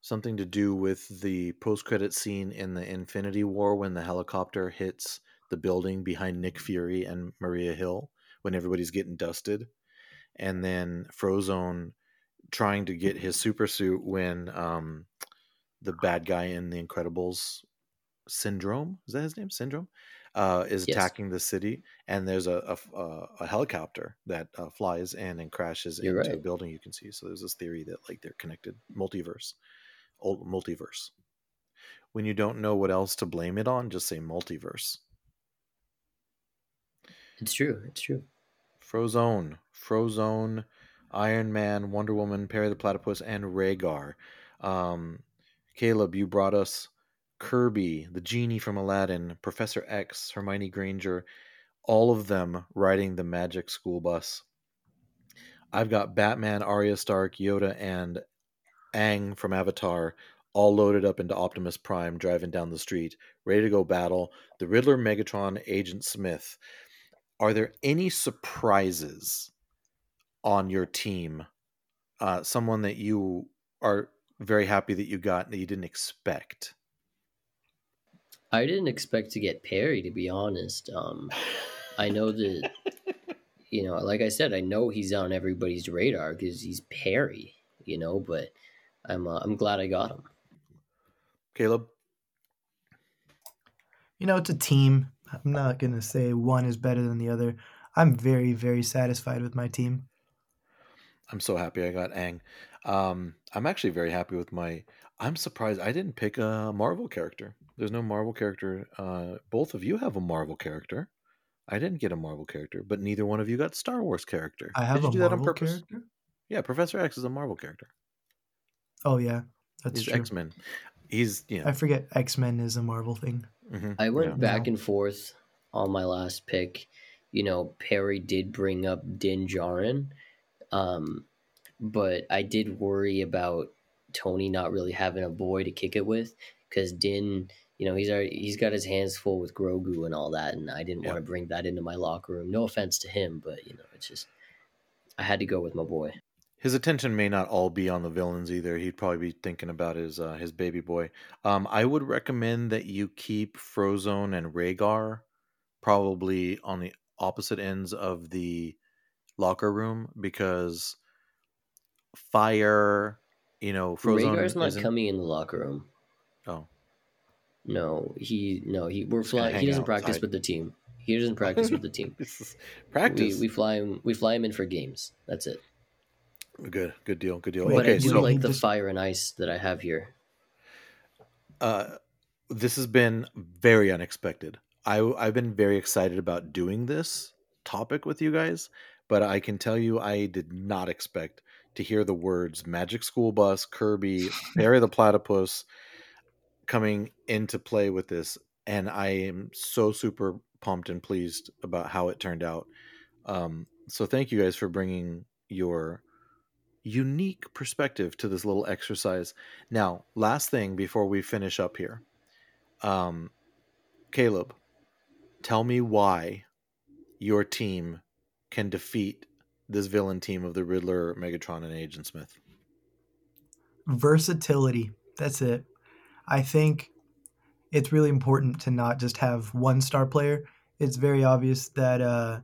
something to do with the post-credit scene in the Infinity War when the helicopter hits the building behind Nick Fury and Maria Hill when everybody's getting dusted, and then Frozone trying to get his super suit when um, the bad guy in the Incredibles syndrome? Is that his name? Syndrome uh, is Yes. attacking the city and there's a a, uh, a helicopter that uh, flies in and crashes You're into a building you can see so there's this theory that like they're connected multiverse old multiverse when you don't know what else to blame it on just say multiverse It's true. It's true. Frozone, Frozone, Iron Man, Wonder Woman, Perry the Platypus, and Vhagar. Um, Caleb, you brought us Kirby, the genie from Aladdin, Professor X, Hermione Granger, all of them riding the Magic School Bus. I've got Batman, Arya Stark, Yoda, and Aang from Avatar all loaded up into Optimus Prime driving down the street, ready to go battle the Riddler, Megatron, Agent Smith. Are there any surprises on your team? Uh, someone that you are very happy that you got that you didn't expect? I didn't expect to get Perry, to be honest. Um, I know that, you know, like I said, I know he's on everybody's radar because he's Perry, you know, but I'm uh, I'm glad I got him. Caleb, You know, it's a team. I'm not going to say one is better than the other. I'm very, very satisfied with my team. I'm so happy I got Aang. Um, I'm actually very happy with my. I'm surprised I didn't pick a Marvel character. There's no Marvel character. Uh, both of you have a Marvel character. I didn't get a Marvel character, but neither one of you got Star Wars character. I have Did you a do that on Marvel purpose? character. Yeah, Professor X is a Marvel character. Oh, yeah. That's He's true. X Men. He's you know. I forget X Men is a Marvel thing. mhm, I went yeah. back No. and forth on my last pick. You know, Perry did bring up Din Djarin, um, but I did worry about Tony not really having a boy to kick it with because Din, you know, he's already, he's got his hands full with Grogu and all that, and I didn't Yeah. want to bring that into my locker room. No offense to him, but you know, it's just I had to go with my boy. His attention may not all be on the villains either. He'd probably be thinking about his uh, his baby boy. Um, I would recommend that you keep Frozone and Vhagar probably on the opposite ends of the locker room because fire, you know, Frozone Vhagar's not coming in the locker room. No, he no he we're flying. He doesn't practice outside. with the team. He doesn't practice with the team. practice. We, we fly him. We fly him in for games. That's it. good, good deal, good deal. Wait, But I okay, do so like the to- fire and ice that I have here. uh, this has been very unexpected. I I've been very excited about doing this topic with you guys, but I can tell you I did not expect to hear the words "Magic School Bus," Kirby, Barry the Platypus coming into play with this, and I am so super pumped and pleased about how it turned out. Um, so thank you guys for bringing your unique perspective to this little exercise. Now, last thing before we finish up here, um, Caleb, tell me why your team can defeat this villain team of the Riddler, Megatron, and Agent Smith. Versatility. That's it. I think it's really important to not just have one star player. It's very obvious that uh,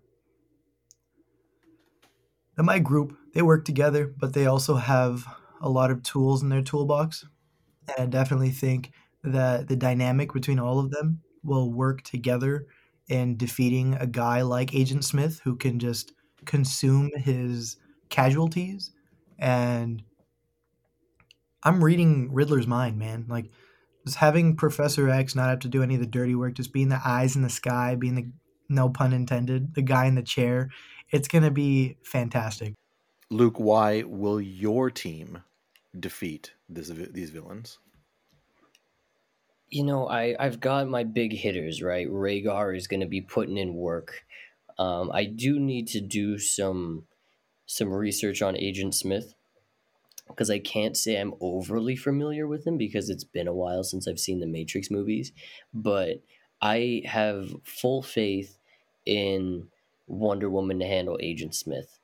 that my group they work together, but they also have a lot of tools in their toolbox. And I definitely think that the dynamic between all of them will work together in defeating a guy like Agent Smith who can just consume his casualties and I'm reading Riddler's mind, man. Like just having Professor X not have to do any of the dirty work, just being the eyes in the sky, being the no pun intended, the guy in the chair. It's gonna be fantastic. Luke, why will your team defeat this, these villains? You know, I I've got my big hitters right. Vhagar is going to be putting in work. Um, I do need to do some some research on Agent Smith because I can't say I'm overly familiar with him because it's been a while since I've seen the Matrix movies. But I have full faith in Wonder Woman to handle Agent Smith.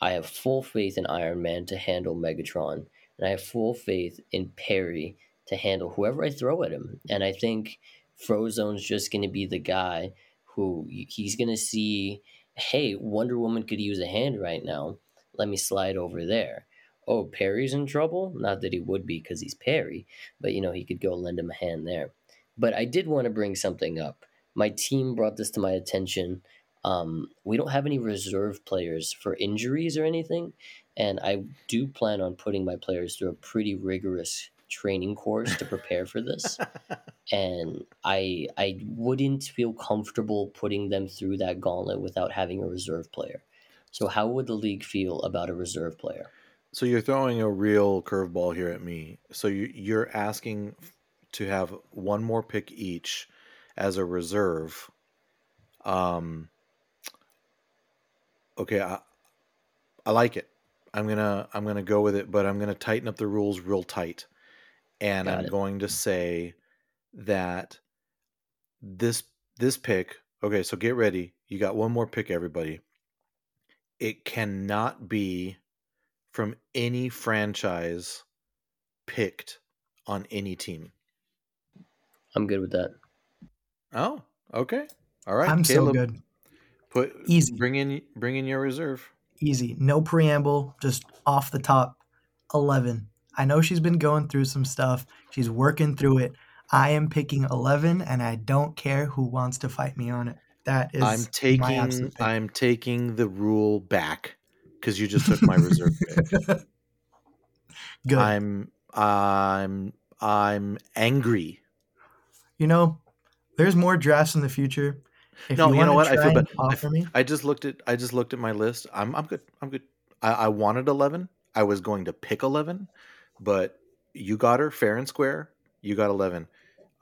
I have full faith in Iron Man to handle Megatron, and I have full faith in Perry to handle whoever I throw at him. And I think Frozone's just going to be the guy who he's going to see, hey, Wonder Woman could use a hand right now. Let me slide over there. Oh, Perry's in trouble. Not that he would be because he's Perry, but you know, he could go lend him a hand there. But I did want to bring something up. My team brought this to my attention. Um, we don't have any reserve players for injuries or anything, and I do plan on putting my players through a pretty rigorous training course to prepare for this. and I I wouldn't feel comfortable putting them through that gauntlet without having a reserve player. So how would the league feel about a reserve player? So you're throwing a real curveball here at me. So you, you're asking to have one more pick each as a reserve. Um. Okay, I, I like it. I'm gonna I'm gonna go with it, but I'm gonna tighten up the rules real tight, and Got I'm it. going to say that this this pick. Okay, so get ready. You got one more pick, everybody. It cannot be from any franchise picked on any team. I'm good with that. Oh, okay. All right. I'm so good. Put Easy. Bring in bring in your reserve. Easy. No preamble, just off the top. 11. I know she's been going through some stuff. She's working through it. I am picking 11 and I don't care who wants to fight me on it. That is I'm taking absolute pick. I'm taking the rule back because you just took my reserve pick. Good. I'm I'm I'm angry. you know, there's more drafts in the future. If No, you wanna know what? I feel and bad. I Offer me. I just looked at I just looked at my list. I'm I'm good. I'm good. I, I wanted eleven. I was going to pick eleven, but you got her fair and square. You got eleven.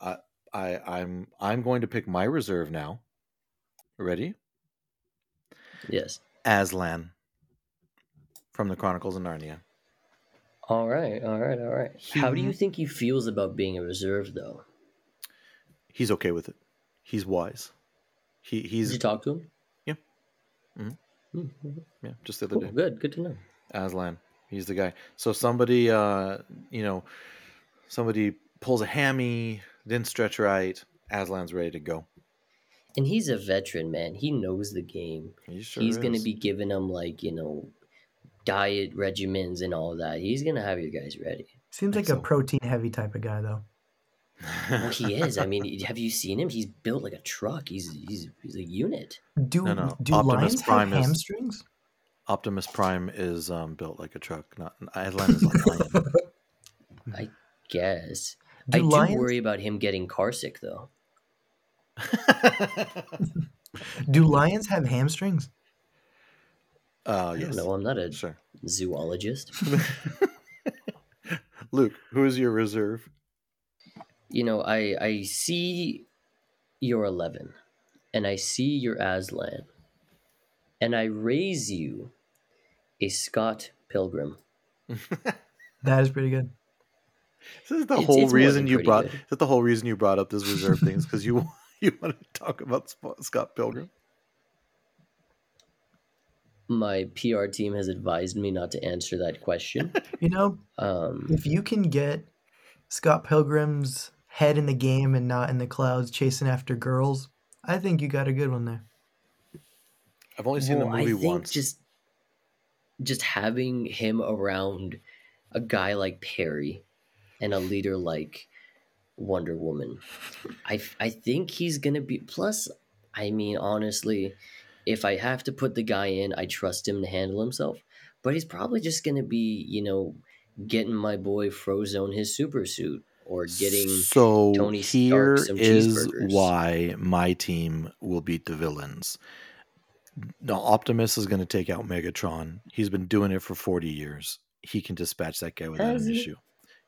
I I I'm I'm going to pick my reserve now. Ready? Yes. Aslan from the Chronicles of Narnia. All right. All right. All right. How do you think he feels about being a reserve, though? He's okay with it. He's wise. He Did he's you talk to him? Yeah. Mhm. Mhm. yeah, just the other Cool. day. Good. Good to know. Aslan. He's the guy. So somebody uh you know somebody pulls a hammy, didn't stretch right, Aslan's ready to go. And he's a veteran, man. He knows the game. He sure he's gonna be giving them like you know, diet regimens and all that. He's gonna have you guys ready. Seems think like a so. protein heavy type of guy though. Well, he is. I mean, have you seen him? He's built like a truck. He's he's he's a unit. Do No, no. do Optimus lions Prime have is- hamstrings? Optimus Prime is um, built like a truck. Not Aslan is like a lion. Guess. Do I do worry about him getting car sick though. do lions have hamstrings? Uh, I yes. don't know. I'm not a Sure. zoologist. Luke, who is your reserve? you know, I I see your eleven, and I see your Aslan, and I raise you a Scott Pilgrim. That is pretty good. This is the It's- whole it's reason you brought. good. Is that the whole reason you brought up this reserve things because you you wanted to talk about Scott Pilgrim? My PR team has advised me not to answer that question. You know, Um, if you can get Scott Pilgrim's head in the game and not in the clouds chasing after girls, I think you got a good one there. I've only seen well, the movie I think once. just just having him around a guy like Perry and a leader like Wonder Woman, I I think he's gonna be. Plus, I mean, honestly, if I have to put the guy in, I trust him to handle himself. But he's probably just gonna be, you know, getting my boy Frozone his super suit or getting. so Tony here Stark some is why my team will beat the villains. No, Optimus is going to take out Megatron. He's been doing it for forty years. He can dispatch that guy without Has an he? issue.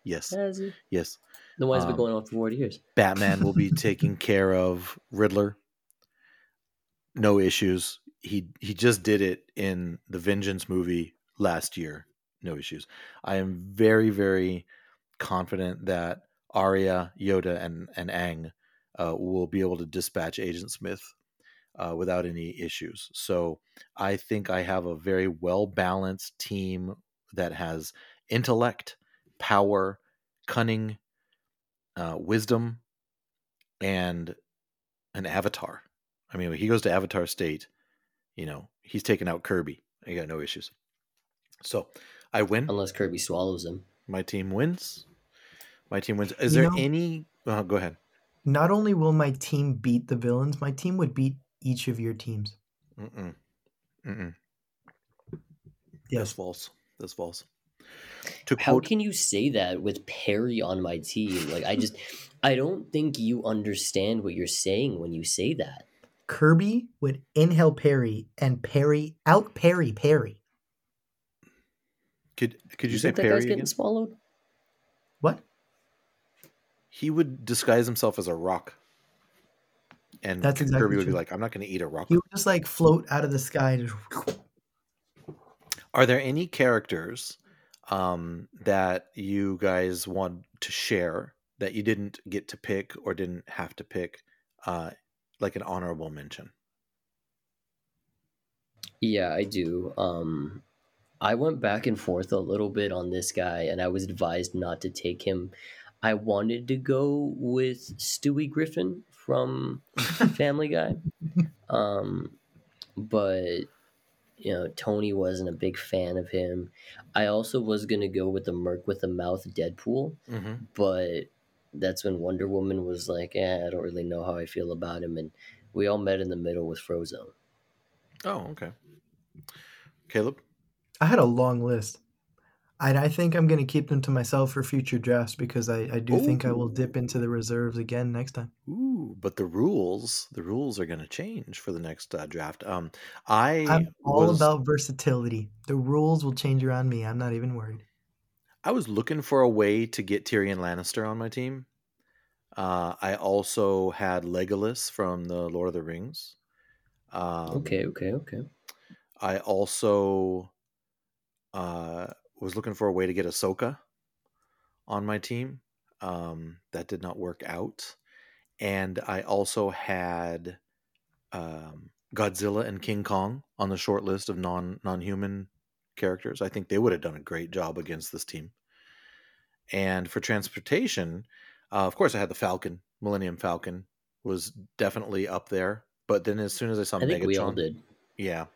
Yes, Has he? yes. The one's been Um, going on for forty years. Batman will be taking care of Riddler. No issues. He he just did it in the Vengeance movie last year. No issues. I am very very confident that Arya, Yoda, and and Aang uh, will be able to dispatch Agent Smith uh, without any issues. So I think I have a very well balanced team that has intellect, power, cunning, uh, wisdom, and an avatar. I mean, when he goes to Avatar State, you know, he's taking out Kirby. I got no issues. So I win. unless Kirby swallows him. My team wins. My team wins. Is You there know- any? Uh, go ahead. Not only will my team beat the villains, my team would beat each of your teams. Mm-mm. Mm-mm. That's Yes. false. That's false. To How quote, can you say that with Perry on my team? Like I just I don't think you understand what you're saying when you say that. Kirby would inhale Perry and Perry out Perry Perry. could could you, say think that Perry guy's again? getting swallowed? What? He would disguise himself as a rock, and That's exactly Kirby would be like, "I'm not going to eat a rock." He would just like float out of the sky. And just, Are there any characters um, that you guys want to share that you didn't get to pick or didn't have to pick, uh, like an honorable mention? Yeah, I do. Um I went back and forth a little bit on this guy and I was advised not to take him. I wanted to go with Stewie Griffin from Family Guy. Um but you know, Tony wasn't a big fan of him. I also was going to go with the Merc with the Mouth Deadpool, Mm-hmm. but that's when Wonder Woman was like, "Eh, I don't really know how I feel about him," and we all met in the middle with Frozone. Oh, okay. Caleb, I had a long list. And I think I'm going to keep them to myself for future drafts because I, I do think I will dip into the reserves again next time. ooh, but the rules, the rules are going to change for the next uh, draft. Um, I I'm all was, about versatility. The rules will change around me. I'm not even worried. I was looking for a way to get Tyrion Lannister on my team. Uh, I also had Legolas from the Lord of the Rings. Um, Okay, okay, okay. I also uh, was looking for a way to get Ahsoka on my team. Um, that did not work out. And I also had um, Godzilla and King Kong on the short list of non non human characters. I think they would have done a great job against this team. And for transportation, uh, of course, I had the Falcon. Millennium Falcon was definitely up there. But then as soon as I saw I think Megatron, we all did. yeah.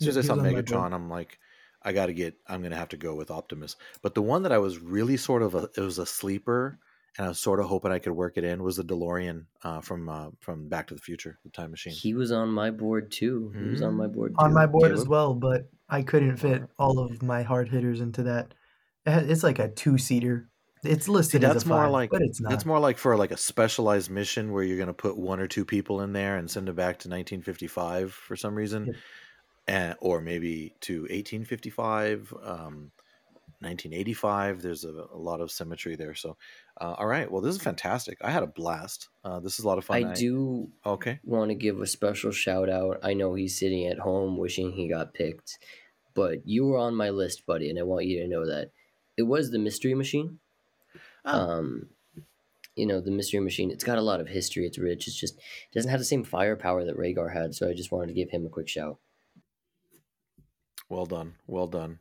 As soon as I saw was on my board. Megatron, I'm like, I got to get. I'm gonna have to go with Optimus. But the one that I was really sort of a, it was a sleeper, and I was sort of hoping I could work it in was the DeLorean uh, from uh, from Back to the Future, the time machine. He was on my board too. He was on my Mm. board too. On my board as well, but I couldn't fit all of my hard hitters into that. It's like a two seater. It's listed See, as that's a more five, like but it's not. that's more like for like a specialized mission where you're gonna put one or two people in there and send them back to 1955 for some reason, Yep. and or maybe to 1855. Um, 1985 there's a, a lot of symmetry there so uh, all right well this is fantastic i had a blast uh, this is a lot of fun I do okay want to give a special shout out. I know he's sitting at home wishing he got picked, but you were on my list, buddy, and I want you to know that it was the Mystery Machine. Oh. Um, you know, the Mystery Machine. It's got a lot of history. It's rich. It's just it doesn't have the same firepower that Vhagar had. So I just wanted to give him a quick shout. Well done. Well done.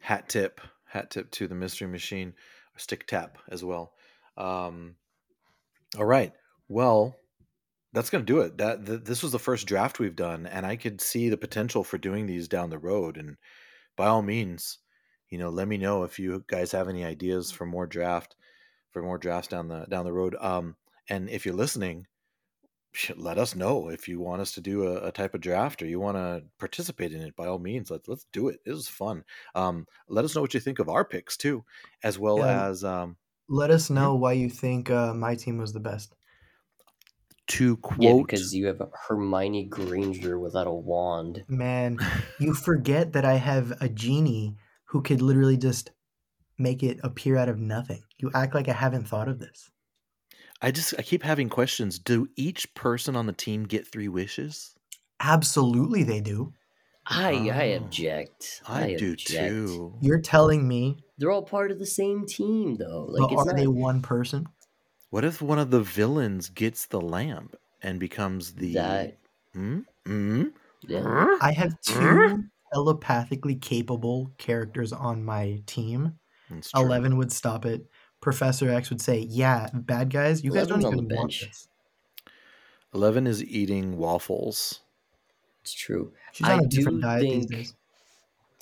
Hat tip. Hat tip to the mystery machine. Stick tap as well. Um, all right. Well, that's going to do it. That th- this was the first draft we've done, and I could see the potential for doing these down the road. And by all means, you know, let me know if you guys have any ideas for more draft, for more drafts down the down the road. Um, and if you're listening, let us know if you want us to do a, a type of draft or you want to participate in it by all means let's let's do it it was fun um let us know what you think of our picks too as well Yeah. as um Let us know why you think uh, my team was the best. to quote Yeah, because you have Hermione Granger without a wand. Man, you forget that I have a genie who could literally just make it appear out of nothing. You act like I haven't thought of this. i just i keep having questions do each person on the team get three wishes Absolutely, they do. I I Oh. object. i, do object. too You're telling me, They're all part of the same team, though. Like but it's are not. they one person? what if one of the villains gets the lamp and becomes the That Hmm? Hmm? yeah. I have two telepathically capable characters on my team. Eleven would stop it. Professor X would say, "Yeah, bad guys, you guys don't 11's on even the want bench. this." 11 is eating waffles It's true. She's I on a different do diet these think- days.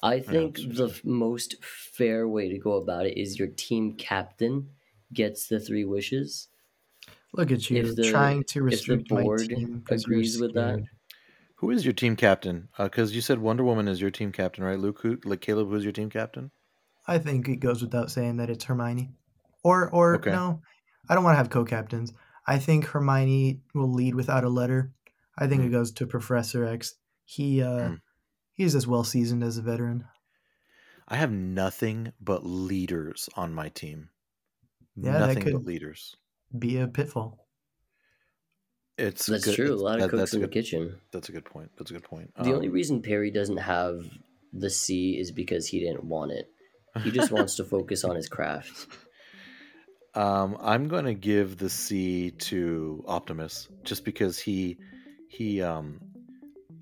I think that's the most fair way to go about it is your team captain gets the three wishes. Look at you If the- trying to if the restrict my board team. 'cause you're agrees with that. Who is your team captain? Because you said Wonder Woman is your team captain, right? Luke, who, like Caleb, who's your team captain? I think it goes without saying that it's Hermione. Or or Okay. no, I don't want to have co-captains. I think Hermione will lead without a letter. I think it Hmm. goes to Professor X. He uh Hmm. He's as well seasoned as a veteran. I have nothing but leaders on my team. Yeah, that nothing but leaders. Be a pitfall. It's That's good- true. A lot of that- cooks that's a in the kitchen. That's a good point. That's a good point. The only Um, reason Perry doesn't have the C is because he didn't want it. He just wants to focus on his craft. Um, I'm going to give the C to Optimus just because he he um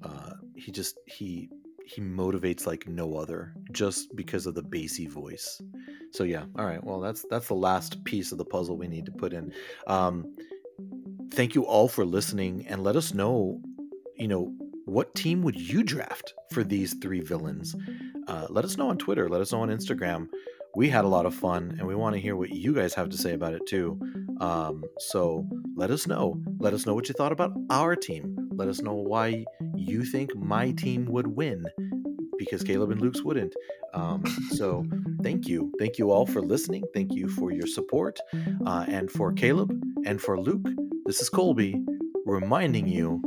uh he just he he motivates like no other just because of the bassy voice. So yeah, all right. Well, that's that's the last piece of the puzzle we need to put in. Um, thank you all for listening and let us know, you know, what team would you draft for these three villains? Uh, let us know on Twitter. Let us know on Instagram we had a lot of fun and we want to hear what you guys have to say about it too. Um, so let us know. Let us know what you thought about our team. Let us know why you think my team would win because caleb and luke's wouldn't. Um, so thank you. Thank you all for listening. Thank you for your support uh, and for caleb and for luke. This is colby reminding you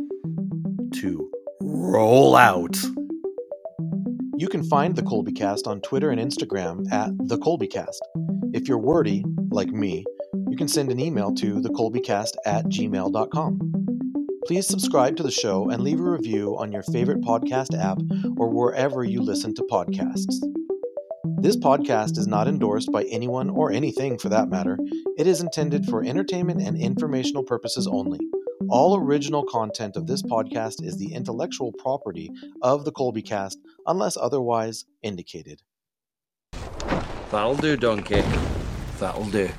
to roll out you can find the Colby Cast on Twitter and Instagram at the Colby Cast. If you're wordy, like me, you can send an email to thecolbycast at gmail.com. Please subscribe to the show and leave a review on your favorite podcast app or wherever you listen to podcasts. This podcast is not endorsed by anyone or anything for that matter. It is intended for entertainment and informational purposes only. All original content of this podcast is the intellectual property of the Colby Cast unless otherwise indicated. That'll do, Donkey. That'll do.